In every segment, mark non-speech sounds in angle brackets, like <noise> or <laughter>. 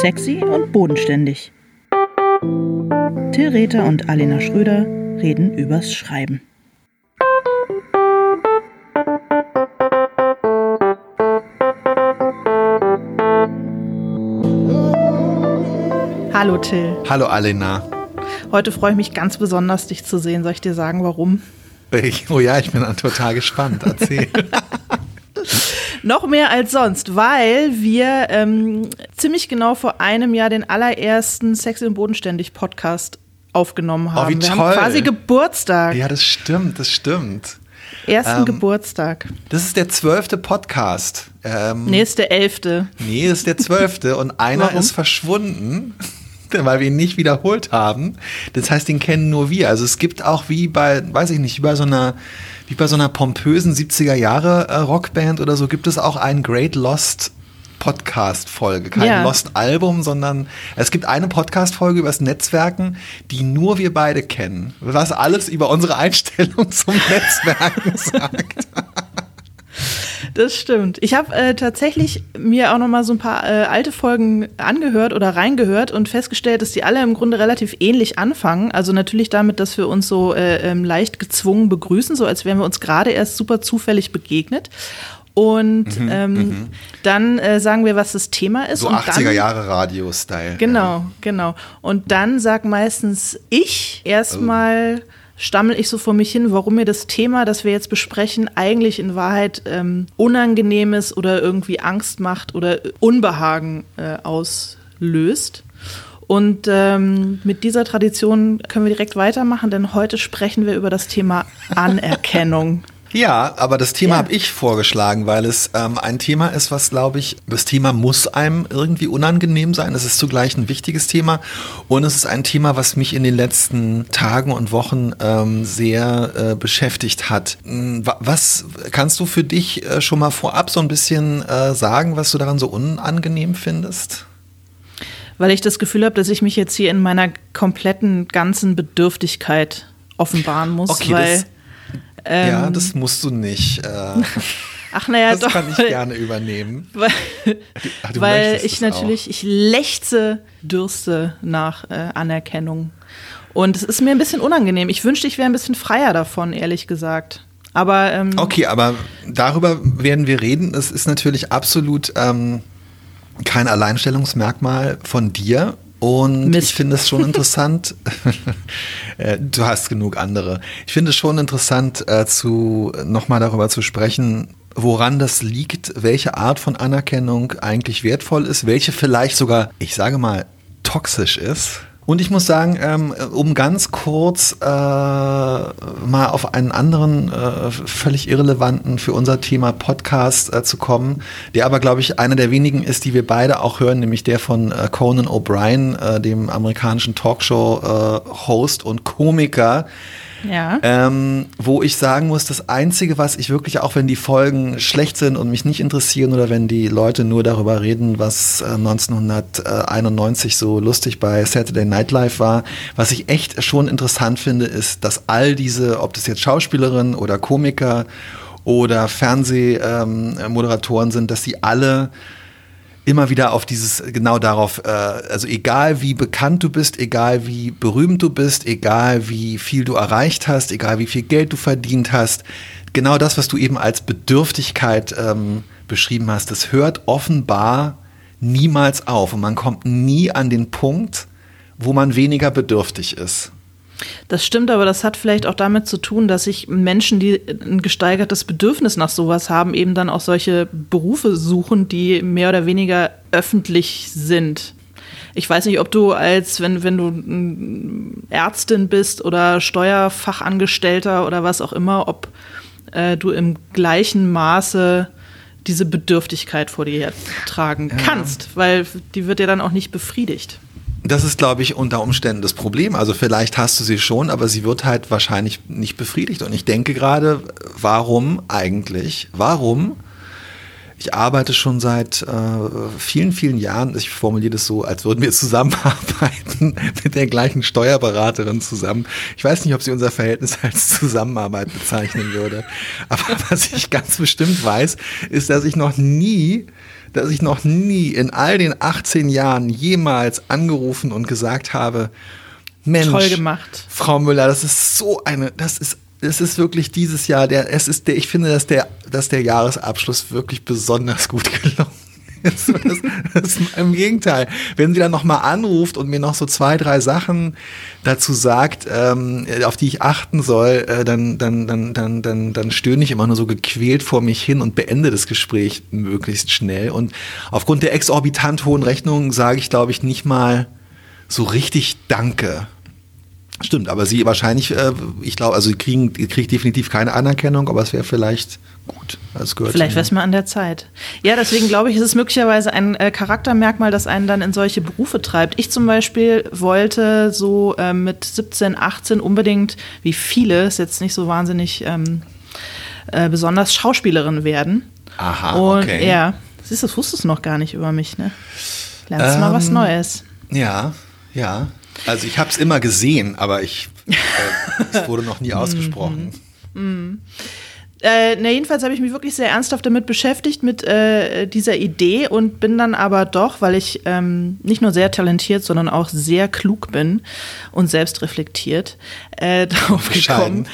Sexy und bodenständig. Till Rether und Alena Schröder reden übers Schreiben. Hallo Till. Hallo Alena. Heute freue ich mich ganz besonders, dich zu sehen. Soll ich dir sagen, warum? Ich, oh ja, ich bin total gespannt. Erzähl. <laughs> <laughs> Noch mehr als sonst, weil wir ähm, ziemlich genau vor einem Jahr den allerersten Sex und Bodenständig Podcast aufgenommen haben. Oh, wie wir toll. haben quasi Geburtstag. Ja, das stimmt, das stimmt. Ersten Ähm, Geburtstag. Das ist der zwölfte Podcast. Ähm, Nee, ist der elfte. nee, ist der zwölfte <laughs> und einer Warum? ist verschwunden. <laughs> Weil wir ihn nicht wiederholt haben. Das heißt, den kennen nur wir. Also es gibt auch wie bei, weiß ich nicht, wie bei so einer, wie bei so einer pompösen 70er Jahre äh, Rockband oder so, gibt es auch einen Great Lost Podcast-Folge. Kein Ja. Lost Album, sondern es gibt eine Podcast-Folge über das Netzwerken, die nur wir beide kennen. Was alles über unsere Einstellung <laughs> zum Netzwerken <laughs> sagt. Das stimmt. Ich habe äh, tatsächlich mir auch noch mal so ein paar äh, alte Folgen angehört oder reingehört und festgestellt, dass die alle im Grunde relativ ähnlich anfangen. Also natürlich damit, dass wir uns so äh, ähm, leicht gezwungen begrüßen, so als wären wir uns gerade erst super zufällig begegnet. Und ähm, dann äh, sagen wir, was das Thema ist. So und 80er dann, Jahre Radio-Style. Genau, genau. Und dann sag meistens ich erstmal stammel ich so vor mich hin, warum mir das Thema, das wir jetzt besprechen, eigentlich in Wahrheit ähm, unangenehm ist oder irgendwie Angst macht oder Unbehagen äh, auslöst. Und ähm, mit dieser Tradition können wir direkt weitermachen, denn heute sprechen wir über das Thema <laughs> Anerkennung. Ja, aber das Thema Ja. habe ich vorgeschlagen, weil es ähm, ein Thema ist, was, glaube ich, das Thema muss einem irgendwie unangenehm sein. Es ist zugleich ein wichtiges Thema und es ist ein Thema, was mich in den letzten Tagen und Wochen ähm, sehr äh, beschäftigt hat. Wa- Was kannst du für dich äh, schon mal vorab so ein bisschen äh, sagen, was du daran so unangenehm findest? weil ich das Gefühl habe, dass ich mich jetzt hier in meiner kompletten ganzen Bedürftigkeit offenbaren muss. Okay, weil, das, ja, das musst du nicht. Äh, <laughs> ach naja, das doch. kann ich gerne übernehmen. <laughs> Weil, Ach, weil ich natürlich, ich lechze, dürste nach äh, Anerkennung. Und es ist mir ein bisschen unangenehm. Ich wünschte, ich wäre ein bisschen freier davon, ehrlich gesagt. Aber ähm, Okay, aber darüber werden wir reden. Es ist natürlich absolut ähm, kein Alleinstellungsmerkmal von dir. Und Mist. ich finde es schon <laughs> interessant. <laughs> Äh, du hast genug andere. Ich finde es schon interessant, äh, zu nochmal darüber zu sprechen, woran das liegt, welche Art von Anerkennung eigentlich wertvoll ist, welche vielleicht sogar, ich sage mal, toxisch ist. Und ich muss sagen, ähm, um ganz kurz äh, mal auf einen anderen, äh, völlig irrelevanten für unser Thema Podcast äh, zu kommen, der aber, glaube ich, einer der wenigen ist, die wir beide auch hören, nämlich der von äh, Conan O'Brien, äh, dem amerikanischen Talkshow-Host und Komiker, ja. ähm, wo ich sagen muss, das Einzige, was ich wirklich, auch wenn die Folgen schlecht sind und mich nicht interessieren oder wenn die Leute nur darüber reden, was äh, 1991 so lustig bei Saturday Night Live war, was ich echt schon interessant finde, ist, dass all diese, ob das jetzt Schauspielerinnen oder Komiker oder Fernsehmoderatoren ähm, sind, dass sie alle immer wieder auf dieses, genau darauf, äh, also egal wie bekannt du bist, egal wie berühmt du bist, egal wie viel du erreicht hast, egal wie viel Geld du verdient hast, genau das, was du eben als Bedürftigkeit ähm, beschrieben hast, das hört offenbar niemals auf und man kommt nie an den Punkt, wo man weniger bedürftig ist. Das stimmt, aber das hat vielleicht auch damit zu tun, dass sich Menschen, die ein gesteigertes Bedürfnis nach sowas haben, eben dann auch solche Berufe suchen, die mehr oder weniger öffentlich sind. Ich weiß nicht, ob du als, wenn, wenn du Ärztin bist oder Steuerfachangestellter oder was auch immer, ob äh, du im gleichen Maße diese Bedürftigkeit vor dir tragen kannst, weil die wird ja dann auch nicht befriedigt. Das ist, glaube ich, unter Umständen das Problem. Also vielleicht hast du sie schon, aber sie wird halt wahrscheinlich nicht befriedigt. Und ich denke gerade, warum eigentlich? Warum? Ich arbeite schon seit äh, vielen, vielen Jahren, ich formuliere das so, als würden wir <laughs> zusammenarbeiten mit der gleichen Steuerberaterin zusammen. Ich weiß nicht, ob sie unser Verhältnis als Zusammenarbeit bezeichnen würde. Aber <laughs> was ich ganz bestimmt weiß, ist, dass ich noch nie dass ich noch nie in all den 18 Jahren jemals angerufen und gesagt habe, Mensch, Toll gemacht. Frau Müller, das ist so eine, das ist, es ist wirklich dieses Jahr der, es ist der, ich finde, dass der, dass der Jahresabschluss wirklich besonders gut gelungen ist. Das, das Im Gegenteil, wenn sie dann nochmal anruft und mir noch so zwei, drei Sachen dazu sagt, ähm, auf die ich achten soll, äh, dann, dann, dann, dann, dann, dann stöhne ich immer nur so gequält vor mich hin und beende das Gespräch möglichst schnell. Und aufgrund der exorbitant hohen Rechnungen sage ich, glaube ich, nicht mal so richtig Danke. Stimmt, aber sie wahrscheinlich, äh, ich glaube, also sie kriegen, kriegt definitiv keine Anerkennung, aber es wäre vielleicht gut. Das gehört vielleicht wäre es mal an der Zeit. Ja, deswegen glaube ich, ist es möglicherweise ein äh, Charaktermerkmal, das einen dann in solche Berufe treibt. Ich zum Beispiel wollte so äh, mit 17, 18 unbedingt, wie viele, ist jetzt nicht so wahnsinnig ähm, äh, besonders Schauspielerin werden. Aha, Und okay. ja, siehst du, das wusstest du noch gar nicht über mich, ne? Lernst ähm, mal was Neues. Ja, ja. Also ich habe es immer gesehen, aber ich, äh, es wurde noch nie <laughs> ausgesprochen. Mm. Äh, na, jedenfalls habe ich mich wirklich sehr ernsthaft damit beschäftigt, mit äh, dieser Idee und bin dann aber doch, weil ich ähm, nicht nur sehr talentiert, sondern auch sehr klug bin und selbstreflektiert, äh, <laughs> darauf gekommen,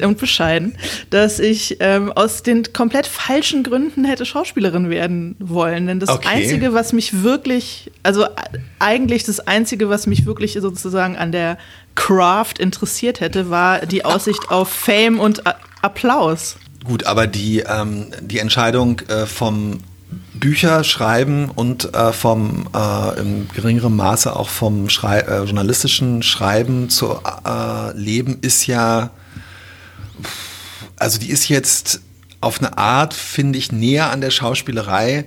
und bescheiden, dass ich ähm, aus den komplett falschen Gründen hätte Schauspielerin werden wollen. Denn das okay. Einzige, was mich wirklich, also eigentlich das Einzige, was mich wirklich sozusagen an der Craft interessiert hätte, war die Aussicht auf Fame und A Applaus. Gut, aber die, ähm, die Entscheidung äh, vom Bücher schreiben und äh, vom äh, im geringeren Maße auch vom Schrei äh, journalistischen Schreiben zu äh, leben ist ja also die ist jetzt auf eine Art, finde ich, näher an der Schauspielerei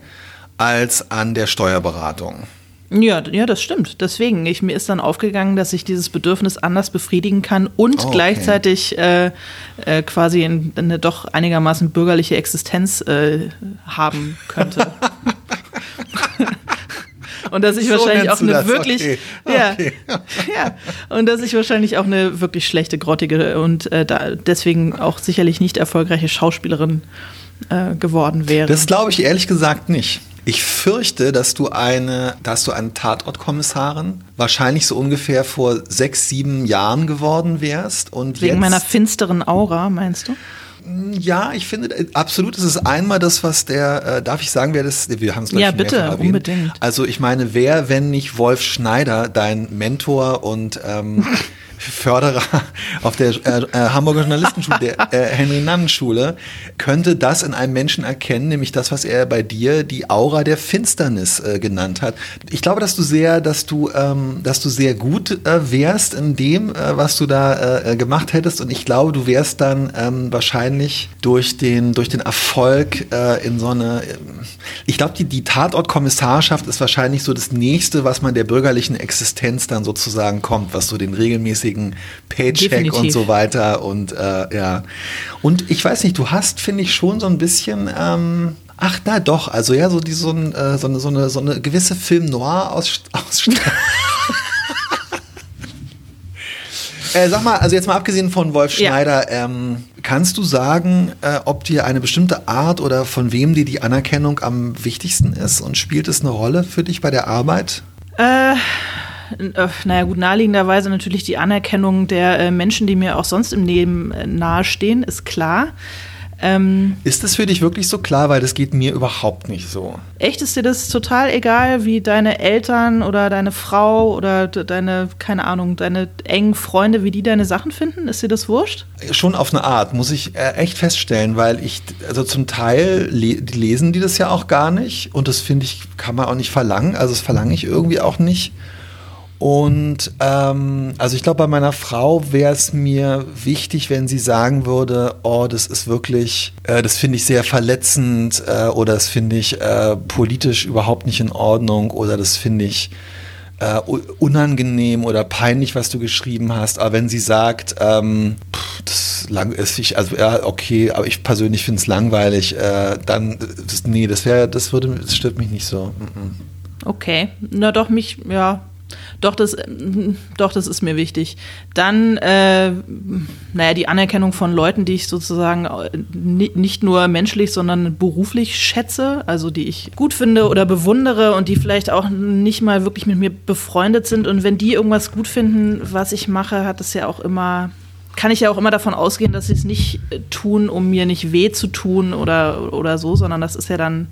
als an der Steuerberatung. Ja, ja, das stimmt. Deswegen, ich, mir ist dann aufgegangen, dass ich dieses Bedürfnis anders befriedigen kann und oh, okay. gleichzeitig äh, äh, quasi eine doch einigermaßen bürgerliche Existenz äh, haben könnte. <laughs> Und dass ich so wahrscheinlich auch eine das? wirklich, okay. <laughs> Ja, okay. ja, und dass ich wahrscheinlich auch eine wirklich schlechte, grottige und äh, da deswegen auch sicherlich nicht erfolgreiche Schauspielerin äh, geworden wäre. Das glaube ich ehrlich gesagt nicht. Ich fürchte, dass du eine, dass du eine Tatortkommissarin wahrscheinlich so ungefähr vor sechs, sieben Jahren geworden wärst und wegen meiner finsteren Aura, meinst du? Ja, ich finde äh, absolut, es ist einmal das, was der, äh, darf ich sagen, wer das, wir haben es gleich Ja, bitte, erwähnt. unbedingt. Also ich meine, wer, wenn nicht Wolf Schneider, dein Mentor und ähm, <laughs> Förderer auf der äh, äh, Hamburger Journalistenschule, <laughs> der äh, Henry-Nannen-Schule, könnte das in einem Menschen erkennen, nämlich das, was er bei dir die Aura der Finsternis äh, genannt hat. Ich glaube, dass du sehr, dass du, ähm, dass du sehr gut äh, wärst in dem, äh, was du da gemacht hättest. Und ich glaube, du wärst dann ähm, wahrscheinlich durch den, durch den Erfolg in so eine, ich glaube, die, die Tatortkommissarschaft ist wahrscheinlich so das nächste, was man der bürgerlichen Existenz dann sozusagen kommt, was so den regelmäßigen regelmäßigen Paycheck Definitiv. und so weiter. Und äh, ja. Und ich weiß nicht, du hast, finde ich, schon so ein bisschen. Ähm, Ach, na doch, also ja, so, die, so, ein, äh, so, eine, so, eine, so eine gewisse Film-Noir-Ausstrahlung. <laughs> äh, sag mal, also jetzt mal abgesehen von Wolf Schneider, ja. ähm, kannst du sagen, äh, ob dir eine bestimmte Art oder von wem dir die Anerkennung am wichtigsten ist und spielt es eine Rolle für dich bei der Arbeit? Äh, äh, naja gut, naheliegenderweise natürlich die Anerkennung der äh, Menschen, die mir auch sonst im Leben äh, nahestehen, ist klar. Ähm, ist das für dich wirklich so klar? Weil das geht mir überhaupt nicht so. Echt ist dir das total egal, wie deine Eltern oder deine Frau oder deine, keine Ahnung, deine engen Freunde, wie die deine Sachen finden? Ist dir das wurscht? Schon auf eine Art, muss ich äh, echt feststellen, weil ich, also zum Teil le lesen die das ja auch gar nicht und das finde ich, kann man auch nicht verlangen. Also das verlange ich irgendwie auch nicht. Und ähm, also ich glaube, bei meiner Frau wäre es mir wichtig, wenn sie sagen würde, oh, das ist wirklich, äh, das finde ich sehr verletzend äh, oder das finde ich äh, politisch überhaupt nicht in Ordnung oder das finde ich äh, unangenehm oder peinlich, was du geschrieben hast. Aber wenn sie sagt, ähm, pff, das lang ist ich, also ja, okay, aber ich persönlich finde es langweilig, äh, dann, das, nee, das wäre, das würde, das stört mich nicht so. Okay, na doch, mich, ja, Doch, das, doch, das ist mir wichtig. Dann, äh, naja, die Anerkennung von Leuten, die ich sozusagen äh, nicht nur menschlich, sondern beruflich schätze, also die ich gut finde oder bewundere und die vielleicht auch nicht mal wirklich mit mir befreundet sind. Und wenn die irgendwas gut finden, was ich mache, hat es ja auch immer kann ich ja auch immer davon ausgehen, dass sie es nicht tun, um mir nicht weh zu tun oder, oder so, sondern das ist ja dann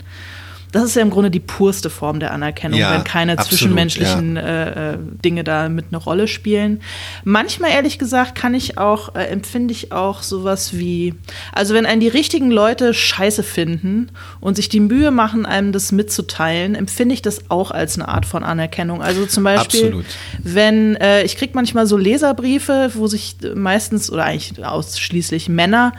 das ist ja im Grunde die purste Form der Anerkennung, ja, wenn keine absolut, zwischenmenschlichen ja. äh, äh Dinge da mit eine Rolle spielen. Manchmal, ehrlich gesagt, kann ich auch, äh, empfinde ich auch sowas wie, also wenn einen die richtigen Leute scheiße finden und sich die Mühe machen, einem das mitzuteilen, empfinde ich das auch als eine Art von Anerkennung. Also zum Beispiel, absolut. wenn, äh, ich kriege manchmal so Leserbriefe, wo sich meistens oder eigentlich ausschließlich Männer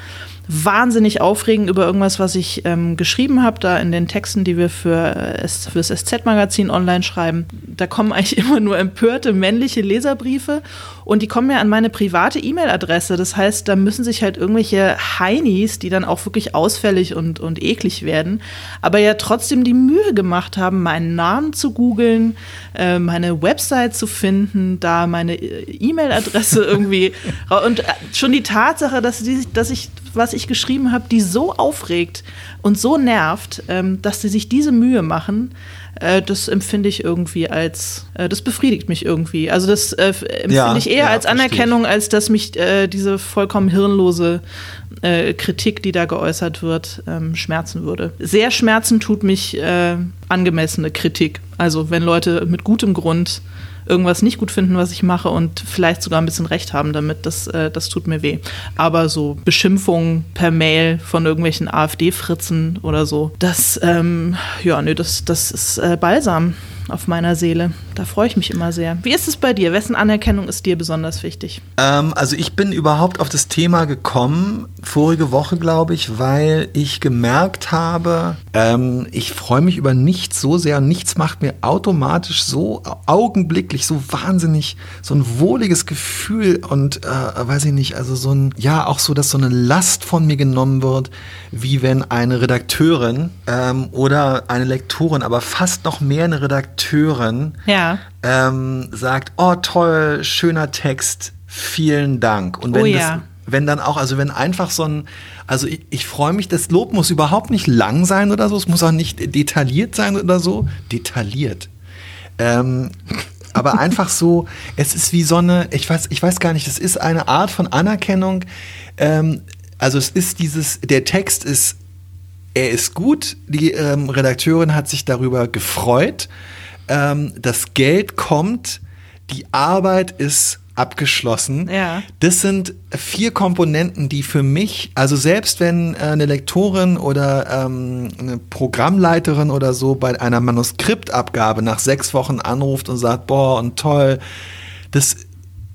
wahnsinnig aufregen über irgendwas, was ich ähm, geschrieben habe, da in den Texten, die wir für, äh, für das SZ-Magazin online schreiben. Da kommen <laughs> eigentlich immer nur empörte männliche Leserbriefe und die kommen ja an meine private E-Mail-Adresse. Das heißt, da müssen sich halt irgendwelche Heinis, die dann auch wirklich ausfällig und, und eklig werden, aber ja trotzdem die Mühe gemacht haben, meinen Namen zu googeln, äh, meine Website zu finden, da meine äh, E-Mail-Adresse <laughs> irgendwie. und äh, schon die Tatsache, dass, die, dass ich was ich geschrieben habe, die so aufregt und so nervt, ähm, dass sie sich diese Mühe machen, äh, das empfinde ich irgendwie als, äh, das befriedigt mich irgendwie. Also das äh, empfinde ja, ich eher ja, als Anerkennung, als dass mich äh, diese vollkommen hirnlose äh, Kritik, die da geäußert wird, ähm, schmerzen würde. Sehr schmerzen tut mich äh, angemessene Kritik. Also wenn Leute mit gutem Grund irgendwas nicht gut finden, was ich mache und vielleicht sogar ein bisschen recht haben damit. Das, äh, das tut mir weh. Aber so Beschimpfungen per Mail von irgendwelchen AfD-Fritzen oder so, das, ähm, ja, nö, das, das ist äh, balsam auf meiner Seele. Da freue ich mich immer sehr. Wie ist es bei dir? Wessen Anerkennung ist dir besonders wichtig? Ähm, also ich bin überhaupt auf das Thema gekommen, vorige Woche glaube ich, weil ich gemerkt habe, ähm, ich freue mich über nichts so sehr nichts macht mir automatisch so augenblicklich so wahnsinnig so ein wohliges Gefühl und äh, weiß ich nicht, also so ein, ja auch so, dass so eine Last von mir genommen wird, wie wenn eine Redakteurin ähm, oder eine Lektorin, aber fast noch mehr eine Redakteurin, ja. ähm, sagt, oh toll, schöner Text, vielen Dank. Und wenn oh, ja. das, wenn dann auch, also wenn einfach so ein, also ich, ich freue mich, das Lob muss überhaupt nicht lang sein oder so, es muss auch nicht detailliert sein oder so. Detailliert. Ähm, aber <laughs> einfach so, es ist wie so eine, ich weiß, ich weiß gar nicht, es ist eine Art von Anerkennung. Ähm, also es ist dieses, der Text ist, er ist gut, die ähm, Redakteurin hat sich darüber gefreut, ähm, das Geld kommt, die Arbeit ist abgeschlossen. Ja. Das sind vier Komponenten, die für mich, also selbst wenn äh, eine Lektorin oder ähm, eine Programmleiterin oder so bei einer Manuskriptabgabe nach sechs Wochen anruft und sagt, boah, und toll, das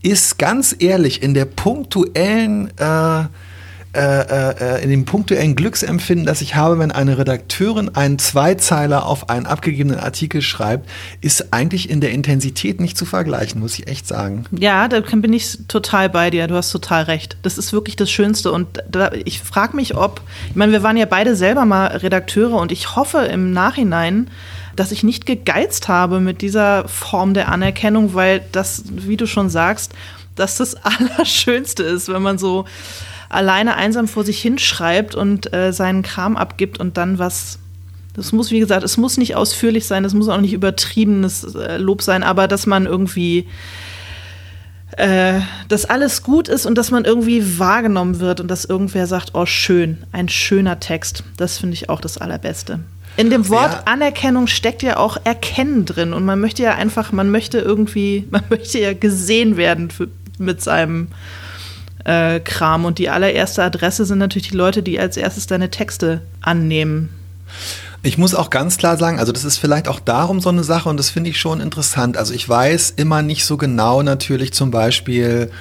ist ganz ehrlich in der punktuellen äh, äh, äh, in dem punktuellen Glücksempfinden, das ich habe, wenn eine Redakteurin einen Zweizeiler auf einen abgegebenen Artikel schreibt, ist eigentlich in der Intensität nicht zu vergleichen, muss ich echt sagen. Ja, da bin ich total bei dir. Du hast total recht. Das ist wirklich das Schönste. Und da, ich frage mich, ob, ich meine, wir waren ja beide selber mal Redakteure und ich hoffe im Nachhinein, dass ich nicht gegeizt habe mit dieser Form der Anerkennung, weil das, wie du schon sagst, dass das <laughs> Allerschönste ist, wenn man so alleine einsam vor sich hinschreibt und äh, seinen Kram abgibt und dann was. Das muss, wie gesagt, es muss nicht ausführlich sein, es muss auch nicht übertriebenes äh, Lob sein, aber dass man irgendwie äh, dass alles gut ist und dass man irgendwie wahrgenommen wird und dass irgendwer sagt, oh schön, ein schöner Text. Das finde ich auch das Allerbeste. In dem Wort ja. Anerkennung steckt ja auch Erkennen drin und man möchte ja einfach, man möchte irgendwie, <laughs> man möchte ja gesehen werden für, mit seinem äh, Kram. Und die allererste Adresse sind natürlich die Leute, die als erstes deine Texte annehmen. Ich muss auch ganz klar sagen, also das ist vielleicht auch darum so eine Sache und das finde ich schon interessant. Also ich weiß immer nicht so genau natürlich zum Beispiel,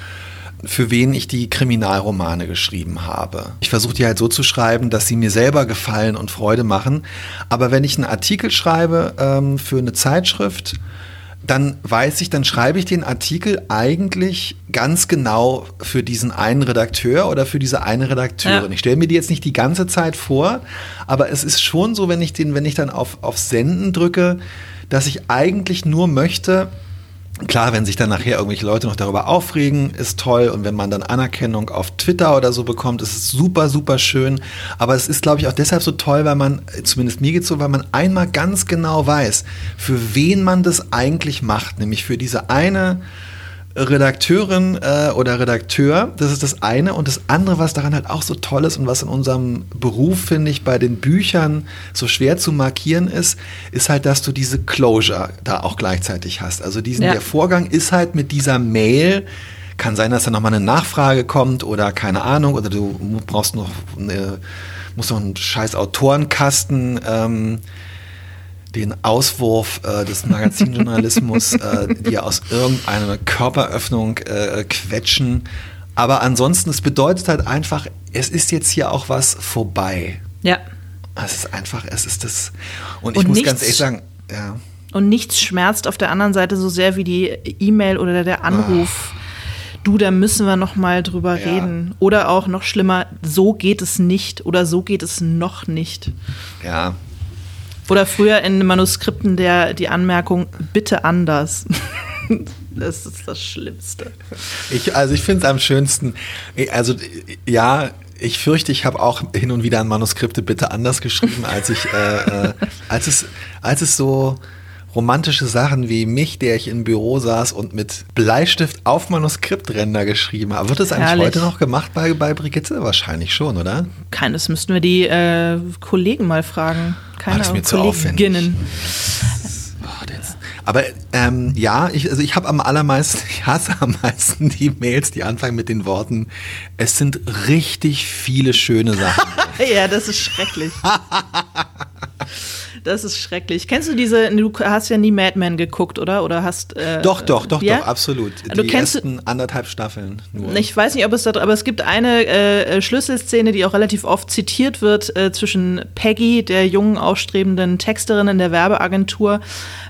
für wen ich die Kriminalromane geschrieben habe. Ich versuche die halt so zu schreiben, dass sie mir selber gefallen und Freude machen. Aber wenn ich einen Artikel schreibe ähm, für eine Zeitschrift, dann weiß ich, dann schreibe ich den Artikel eigentlich ganz genau für diesen einen Redakteur oder für diese eine Redakteurin. Ja. Ich stelle mir die jetzt nicht die ganze Zeit vor, aber es ist schon so, wenn ich den, wenn ich dann auf, auf Senden drücke, dass ich eigentlich nur möchte, Klar, wenn sich dann nachher irgendwelche Leute noch darüber aufregen, ist toll. Und wenn man dann Anerkennung auf Twitter oder so bekommt, ist es super, super schön. Aber es ist, glaube ich, auch deshalb so toll, weil man, zumindest mir geht so, weil man einmal ganz genau weiß, für wen man das eigentlich macht. Nämlich für diese eine Redakteurin äh, oder Redakteur, das ist das eine. Und das andere, was daran halt auch so toll ist und was in unserem Beruf, finde ich, bei den Büchern so schwer zu markieren ist, ist halt, dass du diese Closure da auch gleichzeitig hast. Also diesen, ja. der Vorgang ist halt mit dieser Mail, kann sein, dass da nochmal eine Nachfrage kommt oder keine Ahnung, oder du brauchst noch eine, musst noch einen scheiß Autorenkasten ähm, den Auswurf äh, des Magazinjournalismus, äh, die aus irgendeiner Körperöffnung äh, quetschen. Aber ansonsten, es bedeutet halt einfach, es ist jetzt hier auch was vorbei. Ja. Es ist einfach, es ist das. Und ich und muss ganz ehrlich sagen, ja. Und nichts schmerzt auf der anderen Seite so sehr wie die E-Mail oder der Anruf. Ach. Du, da müssen wir noch mal drüber ja. reden. Oder auch noch schlimmer, so geht es nicht oder so geht es noch nicht. Ja, oder früher in Manuskripten der, die Anmerkung, bitte anders. <laughs> das ist das Schlimmste. Ich, also ich finde es am schönsten, also ja, ich fürchte, ich habe auch hin und wieder an Manuskripte bitte anders geschrieben, als ich, äh, äh, als es, als es so romantische Sachen wie mich, der ich im Büro saß und mit Bleistift auf Manuskriptränder geschrieben habe. Wird das eigentlich Herrlich. heute noch gemacht bei, bei Brigitte? Wahrscheinlich schon, oder? Keines müssten wir die äh, Kollegen mal fragen. Keine zu aufwendig. Aber ähm, ja, ich, also ich habe am allermeisten, <laughs> ich hasse am meisten die Mails, die anfangen mit den Worten, es sind richtig viele schöne Sachen. <laughs> ja, das ist schrecklich. <laughs> Das ist schrecklich. Kennst du diese, du hast ja nie Mad Men geguckt, oder? Oder hast. Äh, doch, doch, doch, ja? doch, absolut. Du die kennst ersten anderthalb Staffeln nur. Ich weiß nicht, ob es da, aber es gibt eine äh, Schlüsselszene, die auch relativ oft zitiert wird, äh, zwischen Peggy, der jungen, aufstrebenden Texterin in der Werbeagentur,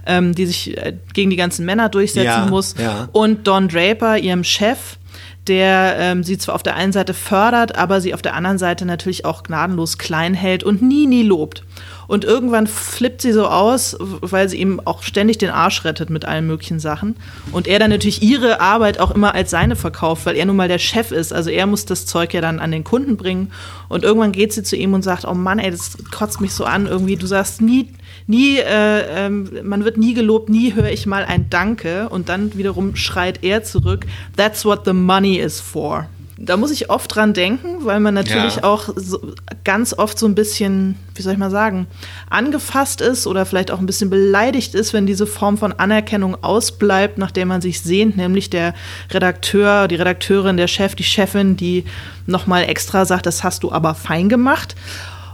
ähm, die sich äh, gegen die ganzen Männer durchsetzen ja, muss, ja. und Don Draper, ihrem Chef der ähm, sie zwar auf der einen Seite fördert, aber sie auf der anderen Seite natürlich auch gnadenlos klein hält und nie, nie lobt. Und irgendwann flippt sie so aus, weil sie ihm auch ständig den Arsch rettet mit allen möglichen Sachen. Und er dann natürlich ihre Arbeit auch immer als seine verkauft, weil er nun mal der Chef ist. Also er muss das Zeug ja dann an den Kunden bringen. Und irgendwann geht sie zu ihm und sagt, oh Mann, ey, das kotzt mich so an. Irgendwie, du sagst nie, nie, äh, äh, man wird nie gelobt, nie höre ich mal ein Danke. Und dann wiederum schreit er zurück, that's what the money is for da muss ich oft dran denken, weil man natürlich ja. auch so ganz oft so ein bisschen, wie soll ich mal sagen, angefasst ist oder vielleicht auch ein bisschen beleidigt ist, wenn diese Form von Anerkennung ausbleibt, nachdem man sich sehnt, nämlich der Redakteur, die Redakteurin, der Chef, die Chefin, die nochmal extra sagt, das hast du aber fein gemacht.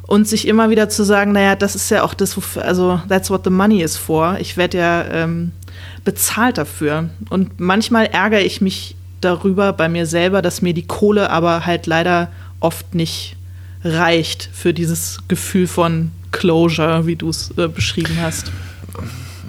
Und sich immer wieder zu sagen, naja, das ist ja auch das, also that's what the money is for. Ich werde ja ähm, bezahlt dafür. Und manchmal ärgere ich mich darüber bei mir selber, dass mir die Kohle aber halt leider oft nicht reicht für dieses Gefühl von Closure, wie du es äh, beschrieben hast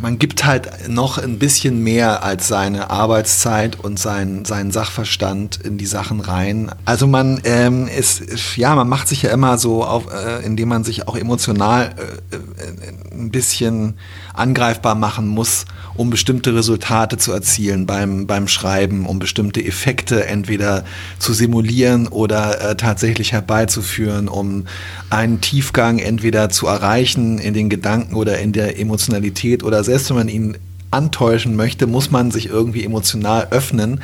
man gibt halt noch ein bisschen mehr als seine Arbeitszeit und sein, seinen Sachverstand in die Sachen rein. Also man ähm, ist, ja, man macht sich ja immer so, auf, äh, indem man sich auch emotional äh, äh, ein bisschen angreifbar machen muss, um bestimmte Resultate zu erzielen beim, beim Schreiben, um bestimmte Effekte entweder zu simulieren oder äh, tatsächlich herbeizuführen, um einen Tiefgang entweder zu erreichen in den Gedanken oder in der Emotionalität oder selbst wenn man ihn antäuschen möchte, muss man sich irgendwie emotional öffnen.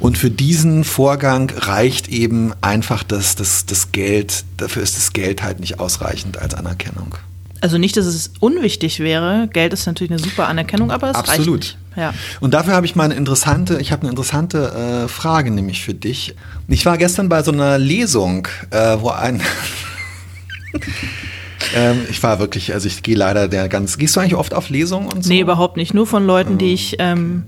Und für diesen Vorgang reicht eben einfach das, das, das Geld, dafür ist das Geld halt nicht ausreichend als Anerkennung. Also nicht, dass es unwichtig wäre. Geld ist natürlich eine super Anerkennung, aber es Absolut. reicht nicht. Ja. Und dafür habe ich mal eine interessante, ich habe eine interessante äh, Frage nämlich für dich. Ich war gestern bei so einer Lesung, äh, wo ein <laughs> ähm, ich war wirklich, also ich gehe leider der ganz. Gehst du eigentlich oft auf Lesungen und so? Nee, überhaupt nicht. Nur von Leuten, die ich, ähm,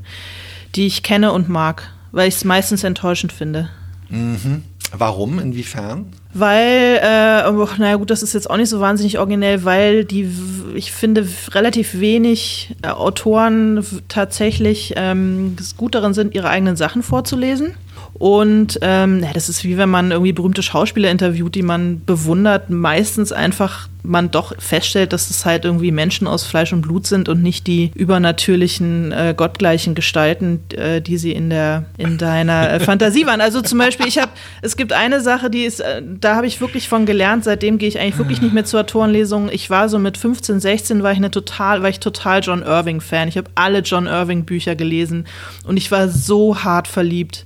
die ich kenne und mag, weil ich es meistens enttäuschend finde. Mhm. Warum? Inwiefern? Weil, äh, oh, naja gut, das ist jetzt auch nicht so wahnsinnig originell, weil die, ich finde, relativ wenig äh, Autoren tatsächlich ähm, gut darin sind, ihre eigenen Sachen vorzulesen. Und ähm, das ist wie wenn man irgendwie berühmte Schauspieler interviewt, die man bewundert. Meistens einfach man doch feststellt, dass es halt irgendwie Menschen aus Fleisch und Blut sind und nicht die übernatürlichen, äh, gottgleichen Gestalten, äh, die sie in der in deiner äh, Fantasie waren. Also zum Beispiel, ich habe, es gibt eine Sache, die ist, äh, da habe ich wirklich von gelernt. Seitdem gehe ich eigentlich wirklich nicht mehr zu Autorenlesungen. Ich war so mit 15, 16 war ich eine total, war ich total John Irving Fan. Ich habe alle John Irving Bücher gelesen und ich war so hart verliebt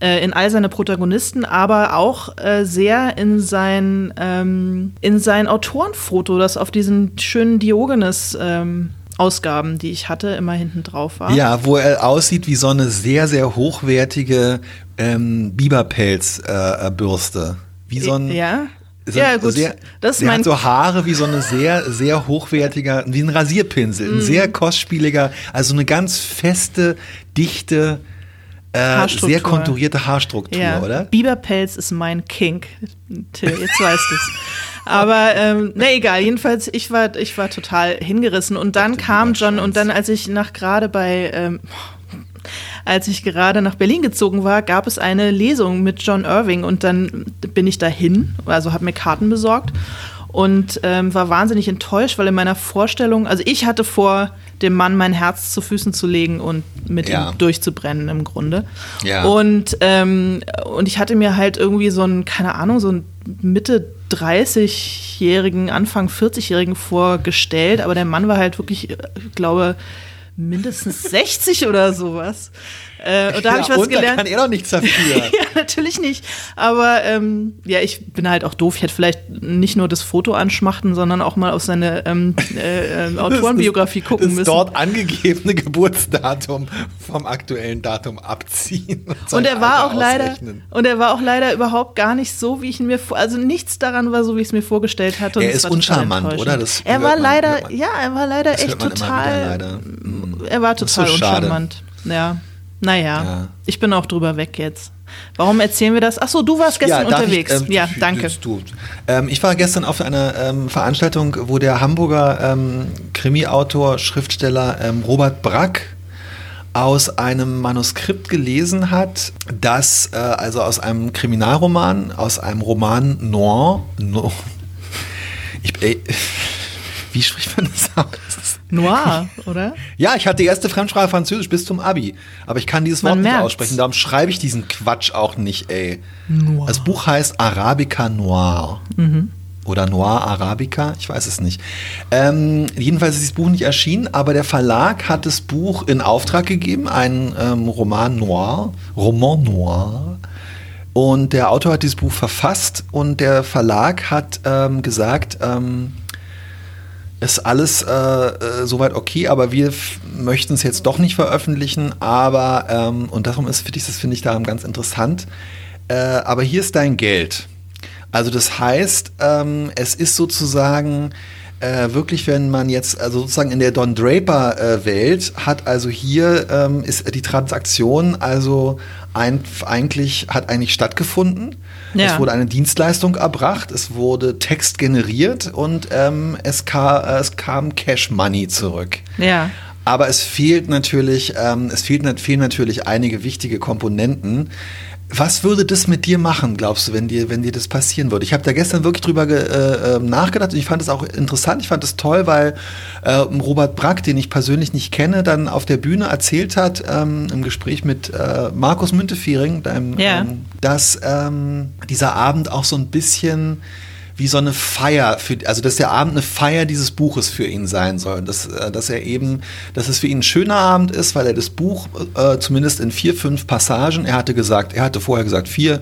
äh, in all seine Protagonisten, aber auch äh, sehr in sein, ähm, in sein Autorenfoto, das auf diesen schönen Diogenes ähm, Ausgaben, die ich hatte, immer hinten drauf war. Ja, wo er aussieht wie so eine sehr, sehr hochwertige ähm, Biberpelzbürste. Äh, wie so ein. Ja. So, ja, gut. Sehr, das der hat so Haare wie so eine sehr, sehr hochwertiger, wie ein Rasierpinsel, ein mm. sehr kostspieliger, also eine ganz feste, dichte, äh, sehr konturierte Haarstruktur, ja. oder? Biberpelz ist mein Kink. Till, jetzt weißt du es. Aber ähm, na egal, jedenfalls, ich war, ich war total hingerissen. Und dann kam John, und dann, als ich nach gerade bei ähm, als ich gerade nach Berlin gezogen war, gab es eine Lesung mit John Irving und dann bin ich dahin, also habe mir Karten besorgt und ähm, war wahnsinnig enttäuscht, weil in meiner Vorstellung, also ich hatte vor, dem Mann mein Herz zu Füßen zu legen und mit ja. ihm durchzubrennen im Grunde. Ja. Und, ähm, und ich hatte mir halt irgendwie so einen, keine Ahnung, so einen Mitte 30-Jährigen, Anfang 40-Jährigen vorgestellt, aber der Mann war halt wirklich, ich glaube, mindestens <laughs> 60 oder sowas. Äh, und da habe ich was und gelernt. Da kann er doch nichts dafür. <laughs> ja, natürlich nicht. Aber ähm, ja, ich bin halt auch doof. Ich hätte vielleicht nicht nur das Foto anschmachten, sondern auch mal auf seine ähm, äh, <laughs> äh, Autorenbiografie gucken das müssen. Das dort angegebene Geburtsdatum vom aktuellen Datum abziehen. Und, und er war auch leider und er war auch leider überhaupt gar nicht so, wie ich ihn mir also nichts daran war so, wie ich es mir vorgestellt hatte. er ist uncharmant, oder? Das er war man, leider, man, ja, er war leider echt total. Hm. Er war total so uncharmant. Ja. Naja, ja. ich bin auch drüber weg jetzt. Warum erzählen wir das? Achso, du warst gestern ja, unterwegs. Ich, ähm, ja, danke. Ähm, ich war gestern auf einer ähm, Veranstaltung, wo der Hamburger ähm, Krimi-Autor, Schriftsteller ähm, Robert Brack aus einem Manuskript gelesen hat, das äh, also aus einem Kriminalroman, aus einem Roman Noir, no, <laughs> ich, ey, <laughs> wie spricht man das aus? Noir, <laughs> oder? Ja, ich hatte die erste Fremdsprache Französisch bis zum Abi. Aber ich kann dieses Wort nicht aussprechen. Darum schreibe ich diesen Quatsch auch nicht, ey. Noir. Das Buch heißt Arabica Noir. Mhm. Oder Noir Arabica, ich weiß es nicht. Ähm, jedenfalls ist dieses Buch nicht erschienen, aber der Verlag hat das Buch in Auftrag gegeben, ein ähm, Roman Noir, Roman Noir. Und der Autor hat dieses Buch verfasst und der Verlag hat ähm, gesagt, ähm, ist alles äh, äh, soweit okay, aber wir möchten es jetzt doch nicht veröffentlichen. Aber, ähm, und darum ist, finde ich, das finde ich daran ganz interessant. Äh, aber hier ist dein Geld. Also das heißt, ähm, es ist sozusagen äh, wirklich, wenn man jetzt also sozusagen in der Don Draper äh, Welt hat, also hier ähm, ist die Transaktion also ein, eigentlich hat eigentlich stattgefunden. Ja. Es wurde eine Dienstleistung erbracht, es wurde Text generiert und ähm, es, kam, äh, es kam Cash Money zurück. Ja. Aber es fehlt natürlich, ähm, es fehlt, fehlen natürlich einige wichtige Komponenten. Was würde das mit dir machen, glaubst du, wenn dir, wenn dir das passieren würde? Ich habe da gestern wirklich drüber äh, ähm, nachgedacht und ich fand es auch interessant, ich fand es toll, weil äh, Robert Brack, den ich persönlich nicht kenne, dann auf der Bühne erzählt hat, ähm, im Gespräch mit äh, Markus Müntefering, ja. ähm, dass ähm, dieser Abend auch so ein bisschen wie so eine Feier, für, also dass der Abend eine Feier dieses Buches für ihn sein soll. Dass, äh, dass er eben, dass es für ihn ein schöner Abend ist, weil er das Buch äh, zumindest in vier, fünf Passagen, er hatte gesagt, er hatte vorher gesagt vier,